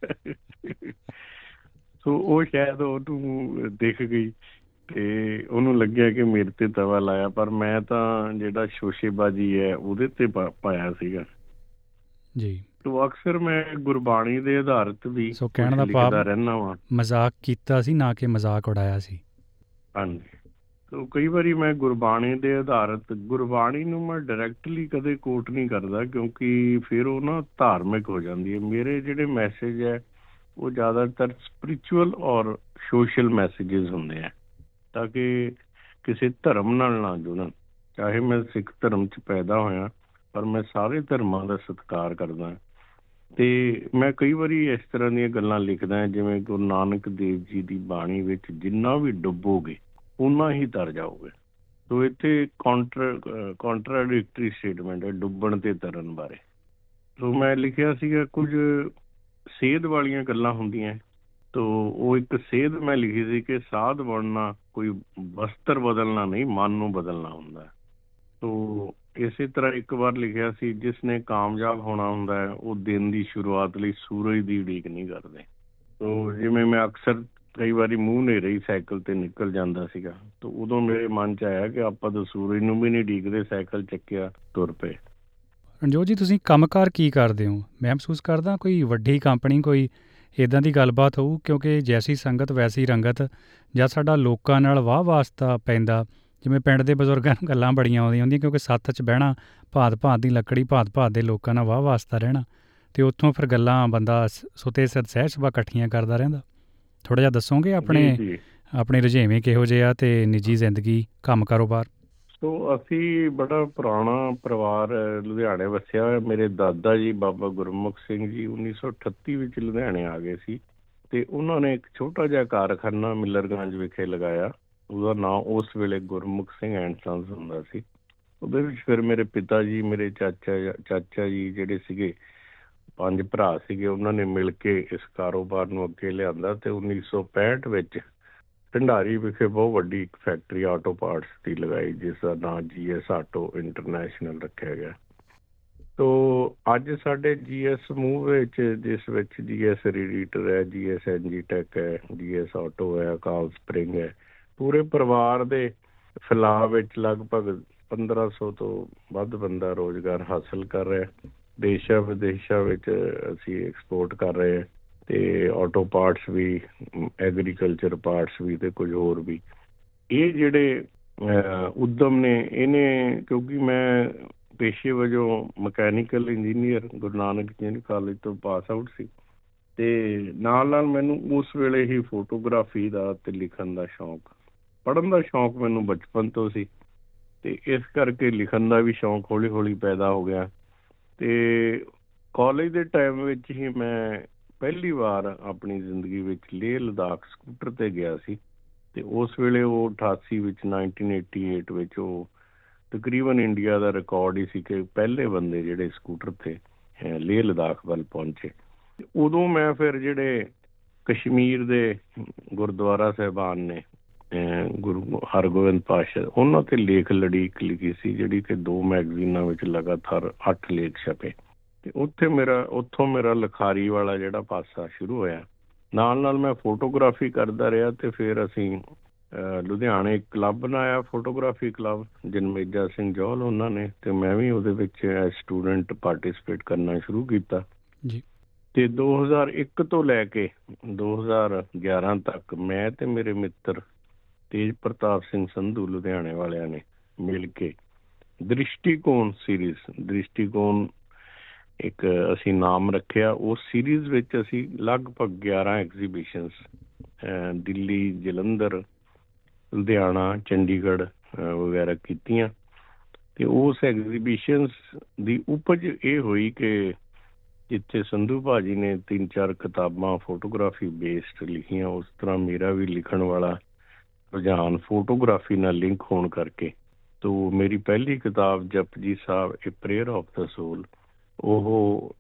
ਸੋ ਉਹ ਸ਼ਾਇਦ ਉਹਨੂੰ ਦਿਖ ਗਈ ਤੇ ਉਹਨੂੰ ਲੱਗਿਆ ਕਿ ਮੇਰੇ ਤੇ ਤਵਾ ਲਾਇਆ, ਪਰ ਮੈਂ ਤਾਂ ਜਿਹੜਾ ਸ਼ੋਸ਼ੇਬਾਜੀ ਹੈ ਉਹਦੇ ਤੇ ਪਾਇਆ ਸੀਗਾ। ਜੀ। ਤੋ ਅਕਸਰ ਮੈਂ ਗੁਰਬਾਣੀ ਦੇ ਆਧਾਰਿਤ ਵੀ ਸੋ ਕਹਿਣ ਦਾ ਭਾਵ ਰਹਿਣਾ ਵਾਂ। ਮਜ਼ਾਕ ਕੀਤਾ ਸੀ ਨਾ ਕਿ ਮਜ਼ਾਕ ਉਡਾਇਆ ਸੀ। ਹਾਂਜੀ। ਤੋ ਕਈ ਵਾਰੀ ਮੈਂ ਗੁਰਬਾਣੀ ਦੇ ਆਧਾਰਿਤ ਗੁਰਬਾਣੀ ਨੂੰ ਮੈਂ ਡਾਇਰੈਕਟਲੀ ਕਦੇ ਕੋਟ ਨਹੀਂ ਕਰਦਾ ਕਿਉਂਕਿ ਫਿਰ ਉਹ ਨਾ ਧਾਰਮਿਕ ਹੋ ਜਾਂਦੀ ਹੈ। ਮੇਰੇ ਜਿਹੜੇ ਮੈਸੇਜ ਹੈ ਉਹ ਜ਼ਿਆਦਾਤਰ ਸਪਿਰਚੁਅਲ ਔਰ ਸੋਸ਼ਲ ਮੈਸੇजेस ਹੁੰਦੇ ਆ। ਤਾਂ ਕਿ ਕਿਸੇ ਧਰਮ ਨਾਲ ਨਾ ਜੁੜਨ। ਚਾਹੇ ਮੈਂ ਸਿੱਖ ਧਰਮ 'ਚ ਪੈਦਾ ਹੋਇਆ ਪਰ ਮੈਂ ਸਾਰੇ ਧਰਮਾਂ ਦਾ ਸਤਿਕਾਰ ਕਰਦਾ। ਤੇ ਮੈਂ ਕਈ ਵਾਰੀ ਇਸ ਤਰ੍ਹਾਂ ਦੀਆਂ ਗੱਲਾਂ ਲਿਖਦਾ ਜਿਵੇਂ ਗੁਰੂ ਨਾਨਕ ਦੇਵ ਜੀ ਦੀ ਬਾਣੀ ਵਿੱਚ ਜਿੰਨਾ ਵੀ ਡੁੱਬੋਗੇ ਉਨਾ ਹੀ ਤਰ ਜਾਓਗੇ। ਸੋ ਇੱਥੇ ਕਾਉਂਟਰ ਕੰਟਰਾਡਿਕਟਰੀ ਸਟੇਟਮੈਂਟ ਹੈ, ਡੁੱਬਣ ਤੇ ਤਰਨ ਬਾਰੇ। ਸੋ ਮੈਂ ਲਿਖਿਆ ਸੀਗਾ, ਕੁਝ ਸੇਧ ਵਾਲੀਆਂ ਗੱਲਾਂ ਹੁੰਦੀਆਂ। ਤੋ ਉਹ ਇੱਕ ਸੇਧ ਮੈਂ ਲਿਖੀ ਸੀ ਕਿ ਸਾਧ ਬਣਨਾ ਕੋਈ ਵਸਤਰ ਬਦਲਣਾ ਨਹੀਂ, ਮਨ ਨੂੰ ਬਦਲਣਾ ਹੁੰਦਾ। ਤੋ ਇਸੇ ਤਰ੍ਹਾਂ ਇੱਕ ਵਾਰ ਲਿਖਿਆ ਸੀ, ਜਿਸ ਨੇ ਕਾਮਯਾਬ ਹੋਣਾ ਹੁੰਦਾ ਹੈ, ਉਹ ਦਿਨ ਦੀ ਸ਼ੁਰੂਆਤ ਲਈ ਸੂਰਜ ਦੀ ਉਡੀਕ ਨਹੀਂ ਕਰਦੇ। ਤੋ ਜਿਵੇਂ ਮੈਂ ਅਕਸਰ ਕਈ ਵਾਰੀ ਮੂੰਹ ਨੇ ਰਹੀ ਸਾਈਕਲ ਤੇ ਨਿਕਲ ਜਾਂਦਾ ਸੀਗਾ, ਤੋ ਉਦੋਂ ਮੇਰੇ ਮਨ 'ਚ ਆਇਆ ਕਿ ਆਪਾਂ ਤਾਂ ਸੂਰਜ ਨੂੰ ਵੀ ਨਹੀਂ ਢੀਕਦੇ ਸਾਈਕਲ ਚੱਕਿਆ, ਤੁਰ ਪਏ। ਰਣਜੋਤ ਜੀ, ਤੁਸੀਂ ਕੰਮਕਾਰ ਕੀ ਕਰਦੇ ਹੋ? ਮੈਂ ਮਹਿਸੂਸ ਕਰਦਾ ਕੋਈ ਵੱਡੀ ਕੰਪਨੀ, ਕੋਈ ਇਦਾਂ ਦੀ ਗੱਲਬਾਤ ਹੋਊ, ਕਿਉਂਕਿ ਜੈਸੀ ਸੰਗਤ, ਵੈਸੀ ਰੰਗਤ ਜਦ ਸਾਡਾ ਲੋਕਾਂ ਨਾਲ ਵਾਹ ਵਾਸਤਾ ਪੈਂਦਾ ਜਿਵੇਂ ਪਿੰਡ ਦੇ ਬਜ਼ੁਰਗਾਂ ਨੂੰ ਗੱਲਾਂ ਬੜੀਆਂ ਆਉਂਦੀਆਂ ਹੁੰਦੀਆਂ ਕਿਉਂਕਿ ਸੱਥ 'ਚ ਬਹਿਣਾ ਭਾਤ ਭਾਤ ਦੀ ਲੱਕੜੀ ਭਾਤ ਭਾਤ ਦੇ ਲੋਕਾਂ ਨਾਲ ਵਾਹ ਵਾਸਤਾ ਰਹਿਣਾ ਤੇ ਉੱਥੋਂ ਫਿਰ ਗੱਲਾਂ ਬੰਦਾ ਸੁਤੇ ਸਤ ਸਹਿ ਸੁਭਾ ਇਕੱਠੀਆਂ ਕਰਦਾ ਰਹਿੰਦਾ। ਥੋੜਾ ਜਿਹਾ ਦੱਸੋਗੇ ਆਪਣੇ ਆਪਣੇ ਰੁਝੇਵੇਂ ਕਿਹੋ ਜਿਹੇ ਆ ਤੇ ਨਿੱਜੀ ਜ਼ਿੰਦਗੀ ਕੰਮ ਕਾਰੋਬਾਰ? ਸੋ ਅਸੀਂ ਬੜਾ ਪੁਰਾਣਾ ਪਰਿਵਾਰ ਲੁਧਿਆਣੇ ਵਸਿਆ ਹੋਇਆ। ਮੇਰੇ ਦਾਦਾ ਜੀ ਬਾਬਾ ਗੁਰਮੁਖ ਸਿੰਘ ਜੀ 1938 ਵਿੱਚ ਲੁਧਿਆਣੇ ਆ ਗਏ ਸੀ ਤੇ ਉਹਨਾਂ ਨੇ ਇੱਕ ਛੋਟਾ ਜਿਹਾ ਕਾਰਖਾਨਾ ਮਿਲਰਗੰਜ ਵਿਖੇ ਲਗਾਇਆ। ਉਹਦਾ ਨਾਮ ਉਸ ਵੇਲੇ ਗੁਰਮੁਖ ਸਿੰਘ ਐਂਡ ਸੰਸ ਹੁੰਦਾ ਸੀ। ਉਹਦੇ ਵਿੱਚ ਫਿਰ ਮੇਰੇ ਪਿਤਾ ਜੀ, ਮੇਰੇ ਚਾਚਾ ਚਾਚਾ ਜੀ ਜਿਹੜੇ ਸੀਗੇ, ਪੰਜ ਭਰਾ ਸੀਗੇ, ਉਹਨਾਂ ਨੇ ਮਿਲ ਕੇ ਇਸ ਕਾਰੋਬਾਰ ਨੂੰ ਅੱਗੇ ਲਿਆਂਦਾ ਤੇ 1965 ਵਿੱਚ ਢੰਡਾਰੀ ਵਿਖੇ ਬਹੁਤ ਵੱਡੀ ਇੱਕ ਫੈਕਟਰੀ ਆਟੋ ਪਾਰਟਸ ਦੀ ਲਗਾਈ, ਜਿਸ ਦਾ ਨਾਮ ਜੀਐਸ ਆਟੋ ਇੰਟਰਨੈਸ਼ਨਲ ਰੱਖਿਆ ਗਿਆ। ਤੋ ਅੱਜ ਸਾਡੇ ਜੀਐਸ ਮੂਵ ਵਿੱਚ, ਜਿਸ ਵਿੱਚ ਜੀਐਸ ਰੀਡੀਟਰ ਹੈ G S N G tech ਹੈ ਜੀਐਸ ਆਟੋ ਹੈ ਕਾਲ ਸਪ੍ਰਿੰਗ ਹੈ ਪੂਰੇ ਪਰਿਵਾਰ ਦੇ ਫਲਾਹ ਵਿੱਚ ਲਗਭਗ 1500 ਤੋਂ ਵੱਧ ਬੰਦਾ ਰੋਜ਼ਗਾਰ ਹਾਸਲ ਕਰ ਰਿਹਾ ਦੇਸ਼ਾਂ ਵਿਦੇਸ਼ਾਂ ਵਿੱਚ ਅਸੀਂ ਐਕਸਪੋਰਟ ਕਰ ਰਹੇ ਹਾਂ ਤੇ ਆਟੋ ਪਾਰਟਸ ਵੀ ਐਗਰੀਕਲਚਰ ਪਾਰਟਸ ਵੀ ਤੇ ਕੁਝ ਹੋਰ ਵੀ। ਇਹ ਜਿਹੜੇ ਉਦਮ ਨੇ, ਇਹਨੇ ਕਿਉਂਕਿ ਮੈਂ ਪੇਸ਼ੇ ਵਜੋਂ mechanical engineer Guru Nanak ji college ਤੋਂ ਪਾਸ ਆਊਟ ਸੀ ਤੇ ਨਾਲ ਨਾਲ ਮੈਨੂੰ ਉਸ ਵੇਲੇ ਹੀ ਫੋਟੋਗ੍ਰਾਫੀ ਦਾ ਤੇ ਲਿਖਣ ਦਾ ਸ਼ੌਂਕ ਪੜਨ ਦਾ ਸ਼ੌਂਕ ਮੈਨੂੰ ਬਚਪਨ ਤੋਂ ਸੀ ਤੇ ਇਸ ਕਰਕੇ ਲਿਖਣ ਦਾ ਵੀ ਸ਼ੌਂਕ ਹੌਲੀ ਹੌਲੀ ਪੈਦਾ ਹੋ ਗਿਆ। ਤੇ ਕਾਲਜ ਦੇ ਟਾਈਮ ਵਿੱਚ ਹੀ ਮੈਂ ਪਹਿਲੀ ਵਾਰ ਆਪਣੀ ਜ਼ਿੰਦਗੀ ਵਿੱਚ ਲੇਹ ਲਦਾਖ ਸਕੂਟਰ ਤੇ ਗਿਆ ਸੀ ਤੇ ਉਸ ਵੇਲੇ ਉਹ 88 ਵਿੱਚ 1988 ਵਿੱਚ ਉਹ ਤਕਰੀਬਨ ਇੰਡੀਆ ਦਾ ਰਿਕਾਰਡ ਹੀ ਸੀ ਕਿ ਪਹਿਲੇ ਬੰਦੇ ਜਿਹੜੇ ਸਕੂਟਰ ਤੇ ਲੇਹ ਲਦਾਖ ਵੱਲ ਪਹੁੰਚੇ। ਉਦੋਂ ਮੈਂ ਫਿਰ ਜਿਹੜੇ ਕਸ਼ਮੀਰ ਦੇ ਗੁਰਦੁਆਰਾ ਸਹਿਬਾਨ ਨੇ ਗੁਰੂ ਹਰਗੋਬਿੰਦ ਪਾਸ਼ਾ ਉਹਨਾਂ ਤੇ ਲੇਖ ਲੜੀ ਲਿਖੀ ਸੀ ਜਿਹੜੀ ਕਿ ਦੋ ਮੈਗਜ਼ੀਨਾਂ ਵਿੱਚ ਲਗਾਤਾਰ 8 ਲੇਖ ਛਪੇ। ਤੇ ਉੱਥੇ ਮੇਰਾ ਉੱਥੋਂ ਮੇਰਾ ਲਖਾਰੀ ਵਾਲਾ ਜਿਹੜਾ ਪਾਸਾ ਸ਼ੁਰੂ ਹੋਇਆ। ਨਾਲ ਨਾਲ ਮੈਂ ਫੋਟੋਗ੍ਰਾਫੀ ਕਰਦਾ ਰਿਹਾ ਤੇ ਫਿਰ ਅਸੀਂ ਲੁਧਿਆਣੇ ਕਲੱਬ ਬਣਾਇਆ ਫੋਟੋਗ੍ਰਾਫੀ ਕਲੱਬ ਜਨਮੇਜਾ ਸਿੰਘ ਜੋਲ ਉਹਨਾਂ ਨੇ ਤੇ ਮੈਂ ਵੀ ਉਹਦੇ ਵਿੱਚ ਸਟੂਡੈਂਟ ਪਾਰਟਿਸਿਪੇਟ ਕਰਨਾ ਸ਼ੁਰੂ ਕੀਤਾ। ਜੀ। ਤੇ 2001 ਤੋਂ ਲੈ ਕੇ 2011 ਤੱਕ ਮੈਂ ਤੇ ਮੇਰੇ ਮਿੱਤਰ ਤੇਜ ਪ੍ਰਤਾਪ ਸਿੰਘ ਸੰਧੂ ਲੁਧਿਆਣੇ ਵਾਲਿਆਂ ਨੇ ਮਿਲ ਕੇ ਦ੍ਰਿਸ਼ਟੀਕੋਣ ਸੀਰੀਜ਼ ਦ੍ਰਿਸ਼ਟੀਕੋਣ ਇੱਕ ਅਸੀਂ ਨਾਮ ਰੱਖਿਆ ਉਸ ਸੀਰੀਜ਼ ਵਿੱਚ ਅਸੀਂ ਲਗਭਗ 11 ਐਗਜ਼ੀਬਿਸ਼ਨਸ ਦਿੱਲੀ, ਜਲੰਧਰ, ਲੁਧਿਆਣਾ, ਚੰਡੀਗੜ੍ਹ ਵਗੈਰਾ ਕੀਤੀਆਂ। ਤੇ ਉਸ ਐਗਜ਼ੀਬਿਸ਼ਨਸ ਦੀ ਉਪਜ ਇਹ ਹੋਈ ਕਿ ਜਿੱਥੇ ਸੰਧੂ ਭਾਜੀ ਨੇ ਤਿੰਨ ਚਾਰ ਕਿਤਾਬਾਂ, ਫੋਟੋਗ੍ਰਾਫੀ ਬੇਸਡ ਲਿਖੀਆਂ, ਉਸ ਤਰ੍ਹਾਂ ਮੇਰਾ ਵੀ ਲਿਖਣ ਵਾਲਾ ਰੁਝਾਨ ਫੋਟੋਗ੍ਰਾਫੀ ਨਾਲ ਲਿੰਕ ਹੋਣ ਕਰਕੇ, ਤੋਂ ਮੇਰੀ ਪਹਿਲੀ ਕਿਤਾਬ Japji Sahib a prayer of the soul ਉਹ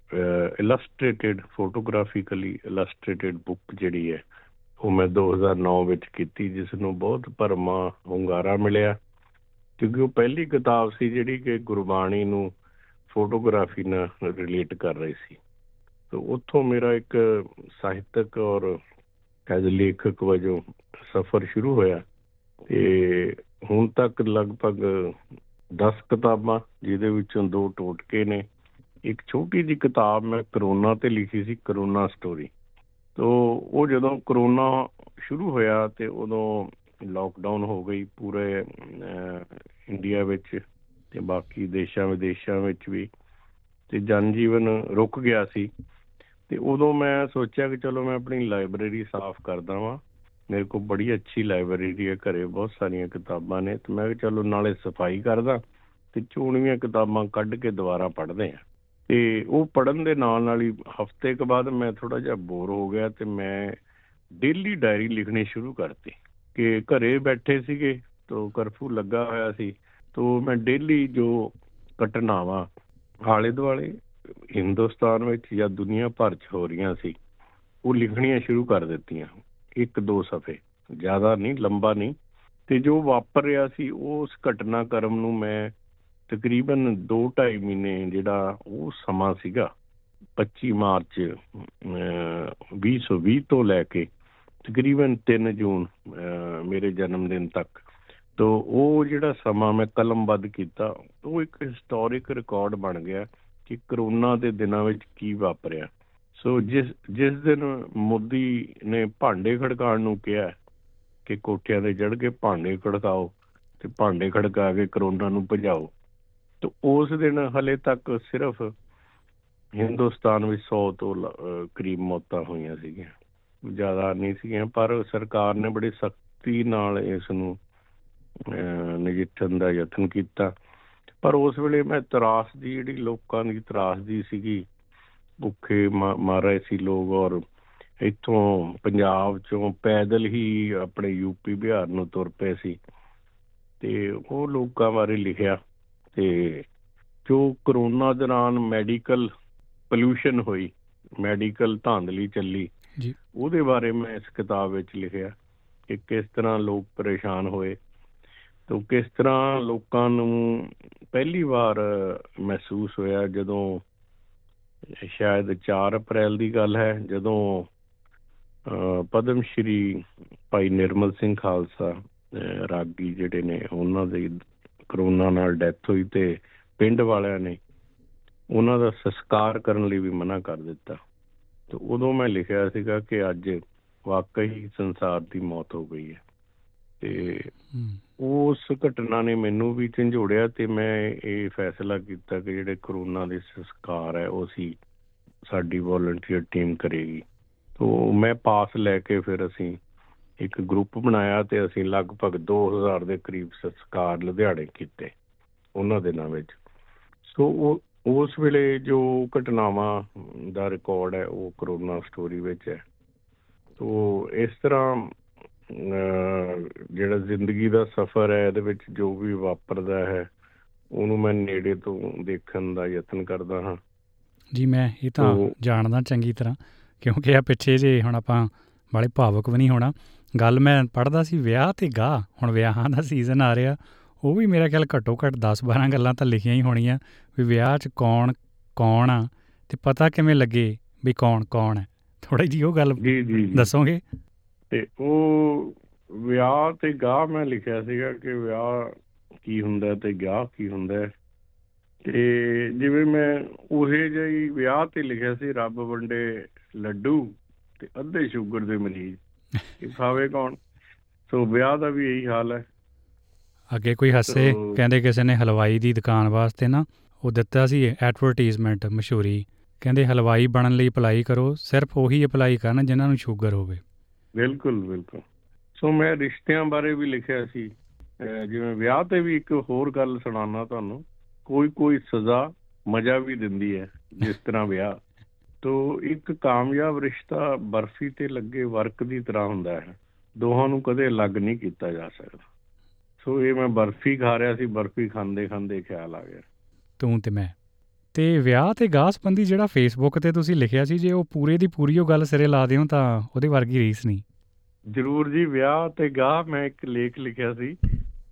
ਇਲਸਟ੍ਰੇਟਿਡ ਫੋਟੋਗ੍ਰਾਫਿਕਲੀ ਇਲਸਟ੍ਰੇਟਿਡ ਬੁੱਕ ਜਿਹੜੀ ਹੈ, ਉਹ ਮੈਂ 2009 ਵਿੱਚ ਕੀਤੀ, ਜਿਸ ਨੂੰ ਬਹੁਤ ਭਰਮਾ ਹੁੰਗਾਰਾ ਮਿਲਿਆ। ਕਿਉਂਕਿ ਉਹ ਪਹਿਲੀ ਕਿਤਾਬ ਸੀ ਜਿਹੜੀ ਕਿ ਗੁਰਬਾਣੀ ਨੂੰ ਫੋਟੋਗ੍ਰਾਫੀ ਨਾਲ ਰਿਲੇਟ ਕਰ ਰਹੀ ਸੀ। ਤੇ ਉੱਥੋਂ ਮੇਰਾ ਇੱਕ ਸਾਹਿਤਕ ਔਰ ਐਜ਼ ਲੇਖਕ ਵਜੋਂ ਸਫ਼ਰ ਸ਼ੁਰੂ ਹੋਇਆ ਤੇ ਹੁਣ ਤੱਕ ਲਗਭਗ 10 ਕਿਤਾਬਾਂ ਜਿਹਦੇ ਵਿੱਚੋਂ ਦੋ ਟੋਟਕੇ ਨੇ। ਇੱਕ ਛੋਟੀ ਜਿਹੀ ਕਿਤਾਬ ਮੈਂ ਕਰੋਨਾ ਤੇ ਲਿਖੀ ਸੀ, ਕਰੋਨਾ ਸਟੋਰੀ ਤੋ ਉਹ ਜਦੋਂ ਕਰੋਨਾ ਸ਼ੁਰੂ ਹੋਇਆ ਤੇ ਉਦੋਂ ਲਾਕਡਾਊਨ ਹੋ ਗਈ ਪੂਰੇ ਇੰਡੀਆ ਵਿੱਚ ਤੇ ਬਾਕੀ ਦੇਸ਼ਾਂ ਵਿਦੇਸ਼ਾਂ ਵਿੱਚ ਵੀ। ਤੇ ਜਨ ਜੀਵਨ ਰੁਕ ਗਿਆ ਸੀ। ਤੇ ਉਦੋਂ ਮੈਂ ਸੋਚਿਆ ਕਿ ਚਲੋ ਮੈਂ ਆਪਣੀ ਲਾਇਬ੍ਰੇਰੀ ਸਾਫ਼ ਕਰਦਾ ਵਾਂ। ਮੇਰੇ ਕੋਲ ਬੜੀ ਅੱਛੀ ਲਾਇਬ੍ਰੇਰੀ ਹੈ, ਘਰੇ ਬਹੁਤ ਸਾਰੀਆਂ ਕਿਤਾਬਾਂ ਨੇ। ਤੇ ਮੈਂ ਕਿਹਾ ਚਲੋ ਨਾਲੇ ਸਫ਼ਾਈ ਕਰਦਾ ਤੇ ਚੋਣਵੀਆਂ ਕਿਤਾਬਾਂ ਕੱਢ ਕੇ ਦੁਬਾਰਾ ਪੜ੍ਹਦੇ ਆ ਤੇ ਉਹ ਪੜਨ ਦੇ ਨਾਲ ਨਾਲ ਹੀ ਹਫ਼ਤੇ ਕੇ ਬਾਅਦ ਮੈਂ ਥੋੜਾ ਜਿਹਾ ਬੋਰ ਹੋ ਗਿਆ ਤੇ ਮੈਂ ਡੇਲੀ ਡਾਇਰੀ ਲਿਖਣੀ ਸ਼ੁਰੂ ਕਰਤੀ ਕਿ ਘਰੇ ਬੈਠੇ ਸੀਗੇ ਤੋਂ ਕਰਫੂ ਲੱਗਾ ਹੋਇਆ ਸੀ ਤੋਂ ਮੈਂ ਡੇਲੀ ਜੋ ਘਟਨਾਵਾਂ ਆਲੇ ਦੁਆਲੇ ਹਿੰਦੁਸਤਾਨ ਵਿੱਚ ਜਾਂ ਦੁਨੀਆ ਭਰ 'ਚ ਹੋ ਰਹੀਆਂ ਸੀ, ਉਹ ਲਿਖਣੀਆਂ ਸ਼ੁਰੂ ਕਰ ਦਿੱਤੀਆਂ, ਇੱਕ ਦੋ ਸਫ਼ੇ, ਜ਼ਿਆਦਾ ਨਹੀਂ, ਲੰਬਾ ਨਹੀਂ, ਤੇ ਜੋ ਵਾਪਰ ਰਿਹਾ ਸੀ ਉਸ ਘਟਨਾਕ੍ਰਮ ਨੂੰ ਮੈਂ ਤਕਰੀਬਨ 2.5 ਮਹੀਨੇ ਜਿਹੜਾ ਉਹ ਸਮਾਂ ਸੀਗਾ 25 ਮਾਰਚ 2020 ਤੋਂ ਲੈ ਕੇ ਤਕਰੀਬਨ 3 ਜੂਨ ਮੇਰੇ ਜਨਮ ਦਿਨ ਤੱਕ, ਤੋਂ ਉਹ ਜਿਹੜਾ ਸਮਾਂ ਮੈਂ ਕਲਮਬੱਧ ਕੀਤਾ, ਉਹ ਇੱਕ ਹਿਸਟੋਰਿਕ ਰਿਕਾਰਡ ਬਣ ਗਿਆ ਕਿ ਕਰੋਨਾ ਦੇ ਦਿਨਾਂ ਵਿੱਚ ਕੀ ਵਾਪਰਿਆ। ਸੋ ਜਿਸ ਜਿਸ ਦਿਨ ਮੋਦੀ ਨੇ ਭਾਂਡੇ ਖੜਕਾਉਣ ਨੂੰ ਕਿਹਾ ਕਿ ਕੋਠਿਆਂ ਤੇ ਚੜ ਕੇ ਭਾਂਡੇ ਖੜਕਾਓ ਤੇ ਭਾਂਡੇ ਖੜਕਾ ਕੇ ਕਰੋਨਾ ਨੂੰ ਭਜਾਓ, ਤੇ ਉਸ ਦਿਨ ਹਲੇ ਤੱਕ ਸਿਰਫ ਹਿੰਦੁਸਤਾਨ ਵਿੱਚ 100 ਤੋਂ ਕਰੀਬ ਮੌਤਾਂ ਹੋਈਆਂ ਸੀਗੀਆਂ। ਜ਼ਿਆਦਾ ਨਹੀਂ ਸੀਗੀਆਂ, ਪਰ ਸਰਕਾਰ ਨੇ ਬੜੀ ਸਖਤੀ ਨਾਲ ਇਸ ਨੂੰ ਨਜਿੱਠਣ ਦਾ ਯਤਨ ਕੀਤਾ। ਪਰ ਉਸ ਵੇਲੇ ਮੈਂ ਤਰਾਸ ਦੀ ਜਿਹੜੀ ਲੋਕਾਂ ਦੀ ਤਰਾਸ ਦੀ ਸੀਗੀ ਭੁੱਖੇ ਮਾਰੇ ਸੀ ਲੋਕ ਔਰ ਇੱਥੋਂ ਪੰਜਾਬ ਚੋਂ ਪੈਦਲ ਹੀ ਆਪਣੇ ਯੂਪੀ ਬਿਹਾਰ ਨੂੰ ਤੁਰ ਪਏ ਸੀ। ਤੇ ਉਹ ਲੋਕਾਂ ਬਾਰੇ ਲਿਖਿਆ ਤੇ ਜੋ ਕਰੋਨਾ ਦੌਰਾਨ ਮੈਡੀਕਲ ਪੋਲੂਸ਼ਨ ਹੋਈ ਮੈਡੀਕਲ ਧਾਂਦਲੀ ਚੱਲੀ ਜੀ। ਉਹਦੇ ਬਾਰੇ ਮੈਂ ਇਸ ਕਿਤਾਬ ਵਿੱਚ ਲਿਖਿਆ ਕਿ ਕਿਸ ਤਰ੍ਹਾਂ ਲੋਕ ਪਰੇਸ਼ਾਨ ਹੋਏ। ਤੋਂ ਕਿਸ ਤਰ੍ਹਾਂ ਲੋਕਾਂ ਨੂੰ ਪਹਿਲੀ ਵਾਰ ਮਹਿਸੂਸ ਹੋਇਆ ਜਦੋਂ ਸ਼ਾਇਦ 4 ਅਪ੍ਰੈਲ ਦੀ ਗੱਲ ਹੈ, ਜਦੋਂ ਪਦਮ ਸ਼੍ਰੀ ਭਾਈ ਨਿਰਮਲ ਸਿੰਘ ਖਾਲਸਾ ਰਾਗੀ ਜਿਹੜੇ ਨੇ ਉਹਨਾਂ ਦੇ ਕਰੋਨਾ ਨਾਲ ਡੈਥ ਹੋਈ ਤੇ ਪਿੰਡ ਵਾਲਿਆਂ ਨੇ ਉਹਨਾਂ ਦਾ ਸੰਸਕਾਰ ਕਰਨ ਲਈ ਵੀ ਮਨਾ ਕਰ ਦਿੱਤਾ। ਤੇ ਉਦੋਂ ਮੈਂ ਲਿਖਿਆ ਸੀਗਾ ਕਿ ਅੱਜ ਵਾਕਈ ਸੰਸਾਰ ਦੀ ਮੌਤ ਹੋ ਗਈ ਹੈ ਤੇ ਉਸ ਘਟਨਾ ਨੇ ਮੈਨੂੰ ਵੀ ਝੰਜੋੜਿਆ ਤੇ ਮੈਂ ਇਹ ਫੈਸਲਾ ਕੀਤਾ ਕਿ ਜਿਹੜੇ ਕਰੋਨਾ ਦੇ ਸੰਸਕਾਰ ਹੈ, ਉਹ ਸੀ ਸਾਡੀ ਵੋਲੰਟੀਅਰ ਟੀਮ ਕਰੇਗੀ। ਤੋਂ ਮੈਂ ਪਾਸ ਲੈ ਕੇ ਫਿਰ ਅਸੀਂ ਇੱਕ ਗਰੁੱਪ ਬਣਾਇਆ ਤੇ ਅਸੀਂ ਲਗਭਗ 2000 ਦੇ ਕਰੀਬ ਸੰਸਕਾਰ ਲੁਧਿਆਣੇ ਕੀਤੇ ਉਹਨਾਂ ਦਿਨਾਂ ਵਿੱਚ। ਸੋ ਉਹ, ਉਸ ਵੇਲੇ ਜੋ ਘਟਨਾਵਾਂ ਦਾ ਰਿਕਾਰਡ ਹੈ, ਉਹ ਕਰੋਨਾ ਸਟੋਰੀ ਵਿੱਚ ਹੈ। ਤੋਂ ਇਸ ਤਰ੍ਹਾਂ ਜਿਹੜਾ ਜ਼ਿੰਦਗੀ ਦਾ ਸਫ਼ਰ ਹੈ ਇਹਦੇ ਵਿੱਚ ਜੋ ਵੀ ਵਾਪਰਦਾ ਹੈ ਉਹਨੂੰ ਮੈਂ ਨੇੜੇ ਤੋਂ ਦੇਖਣ ਦਾ ਯਤਨ ਕਰਦਾ ਹਾਂ। ਜੀ ਮੈਂ ਇਹ ਤਾਂ ਜਾਣਦਾ ਚੰਗੀ ਤਰ੍ਹਾਂ ਕਿਉਂਕਿ ਆ ਪਿੱਛੇ ਜੇ ਹੁਣ ਆਪਾਂ ਬਾਲੇ ਭਾਵਕ ਵੀ ਨਹੀਂ ਹੋਣਾ। ਗੱਲ ਮੈਂ ਪੜਦਾ ਸੀ ਵਿਆਹ ਤੇ ਗਾ ਹੁਣ ਵਿਆਹਾਂ ਦਾ ਸੀਜ਼ਨ ਆ ਰਿਹਾ ਉਹ ਵੀ ਮੇਰਾ ਖਿਆਲ ਘੱਟੋ ਘੱਟ 10-12 ਗੱਲਾਂ ਤਾਂ ਲਿਖੀਆਂ ਹੀ ਹੋਣੀਆਂ ਵੀ ਵਿਆਹ 'ਚ ਕੌਣ ਕੌਣ ਆ ਤੇ ਪਤਾ ਕਿਵੇਂ ਲੱਗੇ ਵੀ ਕੌਣ ਕੌਣ ਹੈ। ਥੋੜੀ ਜੀ ਉਹ ਗੱਲ ਜੀ ਜੀ। ਦੱਸੋਗੇ? ਤੇ ਉਹ ਵਿਆਹ ਤੇ ਗਾ ਮੈਂ ਲਿਖਿਆ ਸੀਗਾ ਕਿ ਵਿਆਹ ਕੀ ਹੁੰਦਾ ਤੇ ਗਾ ਕੀ ਹੁੰਦਾ ਤੇ ਜਿਵੇਂ ਮੈਂ ਉਹੇ ਜਿਹੀ ਵਿਆਹ ਤੇ ਲਿਖਿਆ ਸੀ ਰੱਬ ਵੰਡੇ ਲੱਡੂ ਤੇ ਅੱਧੇ ਸ਼ੂਗਰ ਦੇ ਮਰੀਜ਼। ਇਹ ਖਾਵੇ ਕੌਣ? ਸੋ ਵਿਆਹ ਦਾ ਵੀ ਇਹੀ ਹਾਲ ਹੈ। ਅੱਗੇ ਕੋਈ ਹੱਸੇ ਕਹਿੰਦੇ ਕਿਸੇ ਨੇ ਹਲਵਾਈ ਦੀ ਦੁਕਾਨ ਵਾਸਤੇ ਨਾ ਉਹ ਦਿੱਤਾ ਸੀ ਐਡਵਰਟਾਈਜ਼ਮੈਂਟ ਮਸ਼ਹੂਰੀ। ਕਹਿੰਦੇ ਹਲਵਾਈ ਬਣਨ ਲਈ ਅਪਲਾਈ ਕਰੋ ਸਿਰਫ ਉਹੀ ਅਪਲਾਈ ਕਰਨ ਜਿਨ੍ਹਾਂ ਨੂੰ ਸ਼ੂਗਰ ਹੋਵੇ। ਬਿਲਕੁਲ ਬਿਲਕੁਲ। ਸੋ ਮੈਂ ਰਿਸ਼ਤਿਆਂ ਬਾਰੇ ਵੀ ਲਿਖਿਆ ਸੀ। ਜਿਵੇਂ ਵਿਆਹ ਤੇ ਵੀ ਇੱਕ ਹੋਰ ਗੱਲ ਸੁਣਾਉਣਾ ਤੁਹਾਨੂੰ, ਕੋਈ ਕੋਈ ਸਜ਼ਾ ਮਜ਼ਾ ਵੀ ਦਿੰਦੀ ਹੈ, ਜਿਸ ਤਰ੍ਹਾਂ ਵਿਆਹ। ਤੋ, ਇੱਕ ਕਾਮਯਾਬ ਰਿਸ਼ਤਾ ਬਰਫੀ ਤੇ ਲੱਗੇ ਵਰਕ ਦੀ ਤਰ੍ਹਾਂ ਹੁੰਦਾ ਹੈ। ਦੋਹਾਂ ਨੂੰ ਕਦੇ ਅਲੱਗ ਨਹੀਂ ਕੀਤਾ ਜਾ ਸਕਦਾ। ਸੋ ਇਹ ਮੈਂ ਬਰਫੀ ਖਾ ਰਿਹਾ ਸੀ, ਬਰਫੀ ਖਾਂਦੇ ਖਾਂਦੇ ਖਿਆਲ ਆ ਗਿਆ। ਤੂੰ ਤੇ ਮੈਂ। ਤੇ ਵਿਆਹ ਤੇ ਗਾਹ ਸੰਬੰਧੀ ਜਿਹੜਾ ਫੇਸਬੁੱਕ ਤੇ ਤੁਸੀਂ ਲਿਖਿਆ ਸੀ, ਜੇ ਉਹ ਪੂਰੇ ਦੀ ਪੂਰੀ ਉਹ ਗੱਲ ਸਿਰੇ ਲਾ ਦਿਓ ਤਾਂ ਉਹਦੇ ਵਰਗੀ ਰੀਸ ਨਹੀਂ। ਜ਼ਰੂਰ ਜੀ, ਵਿਆਹ ਤੇ ਗਾਹ ਮੈਂ ਇੱਕ ਲੇਖ ਲਿਖਿਆ ਸੀ,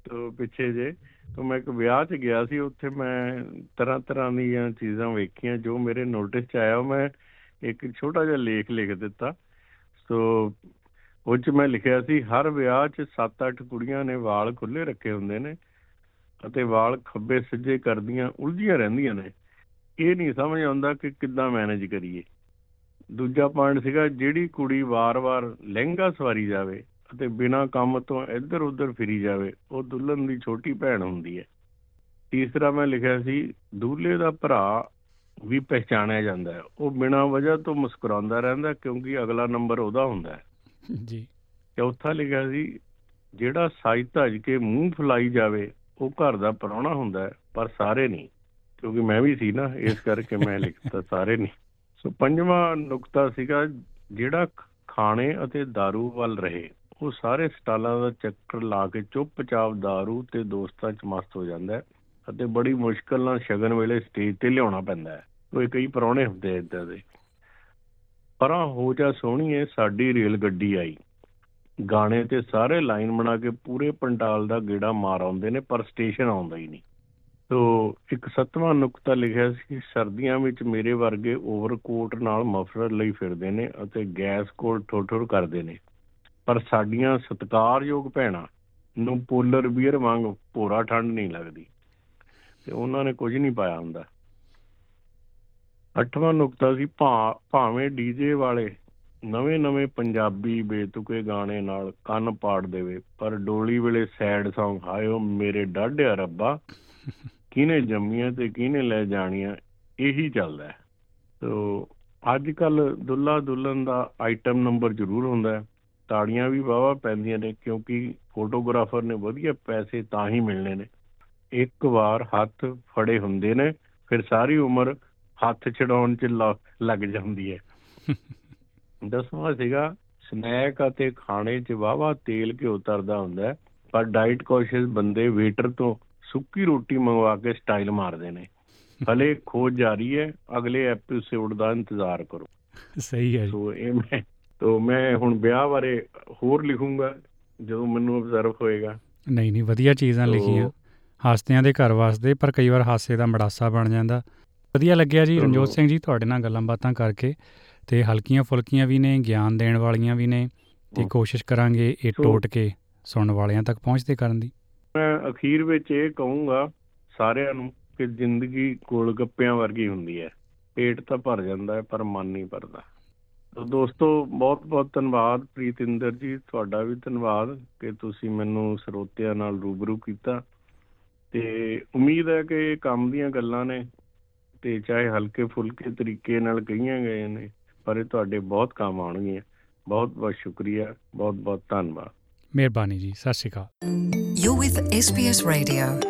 ਤੋਂ ਪਿੱਛੇ ਜੇ, ਤੋਂ ਮੈਂ ਇੱਕ ਵਿਆਹ 'ਚ ਗਿਆ ਸੀ, ਉੱਥੇ ਮੈਂ ਤਰ੍ਹਾਂ ਤਰ੍ਹਾਂ ਦੀਆਂ ਚੀਜ਼ਾਂ ਵੇਖੀਆਂ, ਜੋ ਮੇਰੇ ਨੋਟਿਸ 'ਚ ਆਇਆ, ਉਹ ਮੈਂ ਇੱਕ ਛੋਟਾ ਜਿਹਾ ਲੇਖ ਲਿਖ ਦਿੱਤਾ। ਸੋ ਉਹ 'ਚ ਮੈਂ ਲਿਖਿਆ ਸੀ, ਹਰ ਵਿਆਹ 'ਚ 7-8 ਕੁੜੀਆਂ ਨੇ ਵਾਲ ਖੁੱਲੇ ਰੱਖੇ ਹੁੰਦੇ ਨੇ, ਅਤੇ ਵਾਲ ਖੱਬੇ ਸੱਜੇ ਕਰਦੀਆਂ, ਉਲਝੀਆਂ ਰਹਿੰਦੀਆਂ ਨੇ। ਇਹ ਨਹੀਂ ਸਮਝ ਆਉਂਦਾ ਕਿ ਕਿੱਦਾਂ ਮੈਨੇਜ ਕਰੀਏ। ਦੂਜਾ ਪੁਆਇੰਟ ਸੀਗਾ ਜਿਹੜੀ ਕੁੜੀ ਵਾਰ-ਵਾਰ ਲਹਿੰਗਾ ਸਵਾਰੀ ਜਾਵੇ ਅਤੇ ਬਿਨਾਂ ਕੰਮ ਤੋਂ ਇੱਧਰ ਉੱਧਰ ਫਿਰੀ ਜਾਵੇ ਉਹ ਦੁਲਹਨ ਦੀ ਛੋਟੀ ਭੈਣ ਹੁੰਦੀ ਹੈ। ਤੀਸਰਾ ਮੈਂ ਲਿਖਿਆ ਸੀ ਦੂਲੇ ਦਾ ਭਰਾ ਵੀ ਪਹਿਚਾਣਿਆ ਜਾਂਦਾ ਹੈ। ਉਹ ਬਿਨਾਂ ਵਜ੍ਹਾ ਤੋਂ ਮੁਸਕਰਾਉਂਦਾ ਰਹਿੰਦਾ ਕਿਉਂਕਿ ਅਗਲਾ ਨੰਬਰ ਉਹਦਾ ਹੁੰਦਾ ਹੈ। ਜੀ। ਚੌਥਾ ਲਿਖਿਆ ਸੀ ਜਿਹੜਾ ਸਾਈ ਧੱਜ ਕੇ ਮੂੰਹ ਫੁਲਾਈ ਜਾਵੇ ਉਹ ਘਰ ਦਾ ਪ੍ਰਾਹੁਣਾ ਹੁੰਦਾ ਹੈ ਪਰ ਸਾਰੇ ਨਹੀਂ। ਕਿਉਂਕਿ ਮੈਂ ਵੀ ਸੀ ਨਾ ਇਸ ਕਰਕੇ ਮੈਂ ਲਿਖਤਾ ਸਾਰੇ ਨਹੀਂ ਸੋ ਪੰਜਵਾਂ ਨੁਕਤਾ ਸੀਗਾ ਜਿਹੜਾ ਖਾਣੇ ਅਤੇ दारू ਵੱਲ ਰਹੇ ਉਹ ਸਾਰੇ ਸਟਾਲਾਂ ਦਾ ਚੱਕਰ ਲਾ ਕੇ ਚੁੱਪਚਾਪ दारू ਤੇ ਦੋਸਤਾਂ 'ਚ ਮਸਤ ਹੋ ਜਾਂਦਾ ਹੈ ਅਤੇ ਬੜੀ ਮੁਸ਼ਕਲ ਨਾਲ ਸ਼ਗਨ ਵੇਲੇ ਸਟੇਜ ਤੇ ਲਿਆਉਣਾ ਪੈਂਦਾ ਹੈ ਕੋਈ ਕਈ ਪਰੌਣੇ ਹੁੰਦੇ ਇਦਾਂ ਦੇ ਪਰਾਂ ਹੋ ਜਾ ਸੋਹਣੀਏ ਸਾਡੀ ਰੇਲ ਗੱਡੀ ਆਈ ਗਾਣੇ ਤੇ ਸਾਰੇ ਲਾਈਨ ਬਣਾ ਕੇ ਪੂਰੇ ਪੰਡਾਲ ਦਾ ਗੇੜਾ ਮਾਰ ਆਉਂਦੇ ਨੇ ਪਰ ਸਟੇਸ਼ਨ ਆਉਂਦਾ ਹੀ ਨਹੀਂ ਤੋ ਇੱਕ ਸੱਤਵਾਂ ਨੁਕਤਾ ਲਿਖਿਆ ਸੀ ਸਰਦੀਆਂ ਵਿੱਚ ਮੇਰੇ ਵਰਗੇ ਓਵਰਕੋਟ ਨਾਲ ਮਫਲਰ ਲਈ ਫਿਰਦੇ ਨੇ ਅਤੇ ਗੈਸ ਕੋਲ ਠੋਠਰ ਕਰਦੇ ਨੇ। ਪਰ ਸਾਡੀਆਂ ਸਤਿਕਾਰਯੋਗ ਭੈਣਾਂ ਨੂੰ ਪੋਲਰ ਬੀਅਰ ਵਾਂਗ ਭੋਰਾ ਠੰਡ ਨਹੀਂ ਲੱਗਦੀ। ਤੇ ਉਹਨਾਂ ਨੇ ਕੁਝ ਨਹੀਂ ਪਾਇਆ ਹੁੰਦਾ। ਅੱਠਵਾਂ ਨੁਕਤਾ ਸੀ ਭਾ- ਭਾਵੇਂ ਡੀਜੇ ਵਾਲੇ ਨਵੇਂ ਨਵੇਂ ਪੰਜਾਬੀ ਬੇਤੁਕੇ ਗਾਣੇ ਨਾਲ ਕੰਨ ਪਾੜ ਦੇਵੇ, ਪਰ ਡੋਲੀ ਵੇਲੇ ਸੈਡ Song ਹਾਇਓ ਮੇਰੇ ਡਾਢਿਆ ਰੱਬਾ। ਕਿਹਨੇ ਜੰਮੀਆਂ ਤੇ ਕਿਹਨੇ ਲੈ ਜਾਣੀਆਂ ਇਹੀ ਚੱਲਦਾ ਸੋ ਅੱਜ ਕੱਲ ਦੁੱਲਾ ਦੁਲਹਨ ਦਾ ਆਈਟਮ ਨੰਬਰ ਜ਼ਰੂਰ ਹੁੰਦਾ ਹੈ। ਤਾੜੀਆਂ ਵੀ ਵਾਵਾ ਪੈਂਦੀਆਂ ਨੇ ਕਿਉਂਕਿ ਫੋਟੋਗ੍ਰਾਫਰ ਨੇ ਵਧੀਆ ਪੈਸੇ ਤਾਂ ਹੀ ਮਿਲਣੇ ਨੇ। ਇੱਕ ਵਾਰ ਹੱਥ ਫੜੇ ਹੁੰਦੇ ਨੇ ਫਿਰ ਸਾਰੀ ਉਮਰ ਹੱਥ ਛਡਾਉਣ 'ਚ ਲੱਗ ਜਾਂਦੀ ਹੈ। ਦਸਵਾਂ ਸੀਗਾ ਸਨੈਕ ਅਤੇ ਖਾਣੇ 'ਚ ਵਾਵਾ ਤੇਲ ਘਿਓ ਤਰਦਾ ਹੁੰਦਾ ਪਰ ਡਾਈਟ ਕੌਸ਼ੀਅਸ ਬੰਦੇ ਵੇਟਰ ਤੋਂ ਸੁੱਕੀ ਰੋਟੀ ਮੰਗਵਾ ਕੇ ਸਟਾਈਲ ਮਾਰਦੇ ਨੇ। ਹਲੇ ਖੋਜ ਜਾਰੀ ਹੈ ਅਗਲੇ ਐਪੀਸੋਡ ਦਾ ਇੰਤਜ਼ਾਰ ਕਰੋ। ਸਹੀ ਹੈ ਸੋ ਇਹ ਮੈਂ ਤੋ ਮੈਂ ਹੁਣ ਵਿਆਹ ਬਾਰੇ ਹੋਰ ਲਿਖੂੰਗਾ ਜਦੋਂ ਮੈਨੂੰ ਅਬਜ਼ਰਵ ਹੋਏਗਾ। ਨਹੀਂ ਨਹੀਂ ਵਧੀਆ ਚੀਜ਼ਾਂ ਲਿਖੀਆਂ। ਹਾਸਤਿਆਂ ਦੇ ਘਰ ਵਾਸਤੇ ਪਰ ਕਈ ਵਾਰ ਹਾਸੇ ਦਾ ਮੜਾਸਾ ਬਣ ਜਾਂਦਾ। ਵਧੀਆ ਲੱਗਿਆ ਜੀ। ਰਣਜੋਤ ਸਿੰਘ ਜੀ ਤੁਹਾਡੇ ਨਾਲ ਗੱਲਾਂ ਬਾਤਾਂ ਕਰਕੇ ਤੇ ਹਲਕੀਆਂ ਫੁਲਕੀਆਂ ਵੀ ਨੇ ਗਿਆਨ ਦੇਣ ਵਾਲੀਆਂ ਵੀ ਨੇ ਤੇ। ਕੋਸ਼ਿਸ਼ ਕਰਾਂਗੇ ਇਹ ਟੋਟ ਕੇ ਸੁਣਨ ਵਾਲਿਆਂ ਤੱਕ ਪਹੁੰਚਦੇ ਕਰਨ ਦੀ। ਮੈਂ ਅਖੀਰ ਵਿੱਚ ਇਹ ਕਹੂੰਗਾ ਸਾਰਿਆਂ ਨੂੰ ਕਿ ਜ਼ਿੰਦਗੀ ਗੋਲ ਗੱਪਿਆਂ ਵਰਗੀ ਹੁੰਦੀ ਹੈ। ਪੇਟ ਤਾਂ ਭਰ ਜਾਂਦਾ ਹੈ, ਪਰ ਮਨ ਨਹੀਂ ਭਰਦਾ। ਤੋ ਦੋਸਤੋ, ਬਹੁਤ ਬਹੁਤ ਧੰਨਵਾਦ ਪ੍ਰੀਤਿੰਦਰ ਜੀ, ਤੁਹਾਡਾ ਵੀ ਧੰਨਵਾਦ ਕਿ ਤੁਸੀਂ ਮੈਨੂੰ ਸਰੋਤਿਆਂ ਨਾਲ ਰੂਬਰੂ ਕੀਤਾ। ਤੇ ਉਮੀਦ ਹੈ ਕਿ ਇਹ ਕੰਮ ਦੀਆਂ ਗੱਲਾਂ ਨੇ ਤੇ ਚਾਹੇ ਹਲਕੇ ਫੁਲਕੇ ਤਰੀਕੇ ਨਾਲ ਕਹੀਆਂ ਗਏ ਨੇ, ਪਰ ਇਹ ਤੁਹਾਡੇ ਬਹੁਤ ਕੰਮ ਆਉਣਗੀਆਂ। ਬਹੁਤ ਬਹੁਤ ਸ਼ੁਕਰੀਆ, ਬਹੁਤ ਬਹੁਤ ਧੰਨਵਾਦ। ਮਿਹਰਬਾਨੀ ਜੀ ਸਤਿ ਸ਼੍ਰੀ ਅਕਾਲ You're with SBS Radio.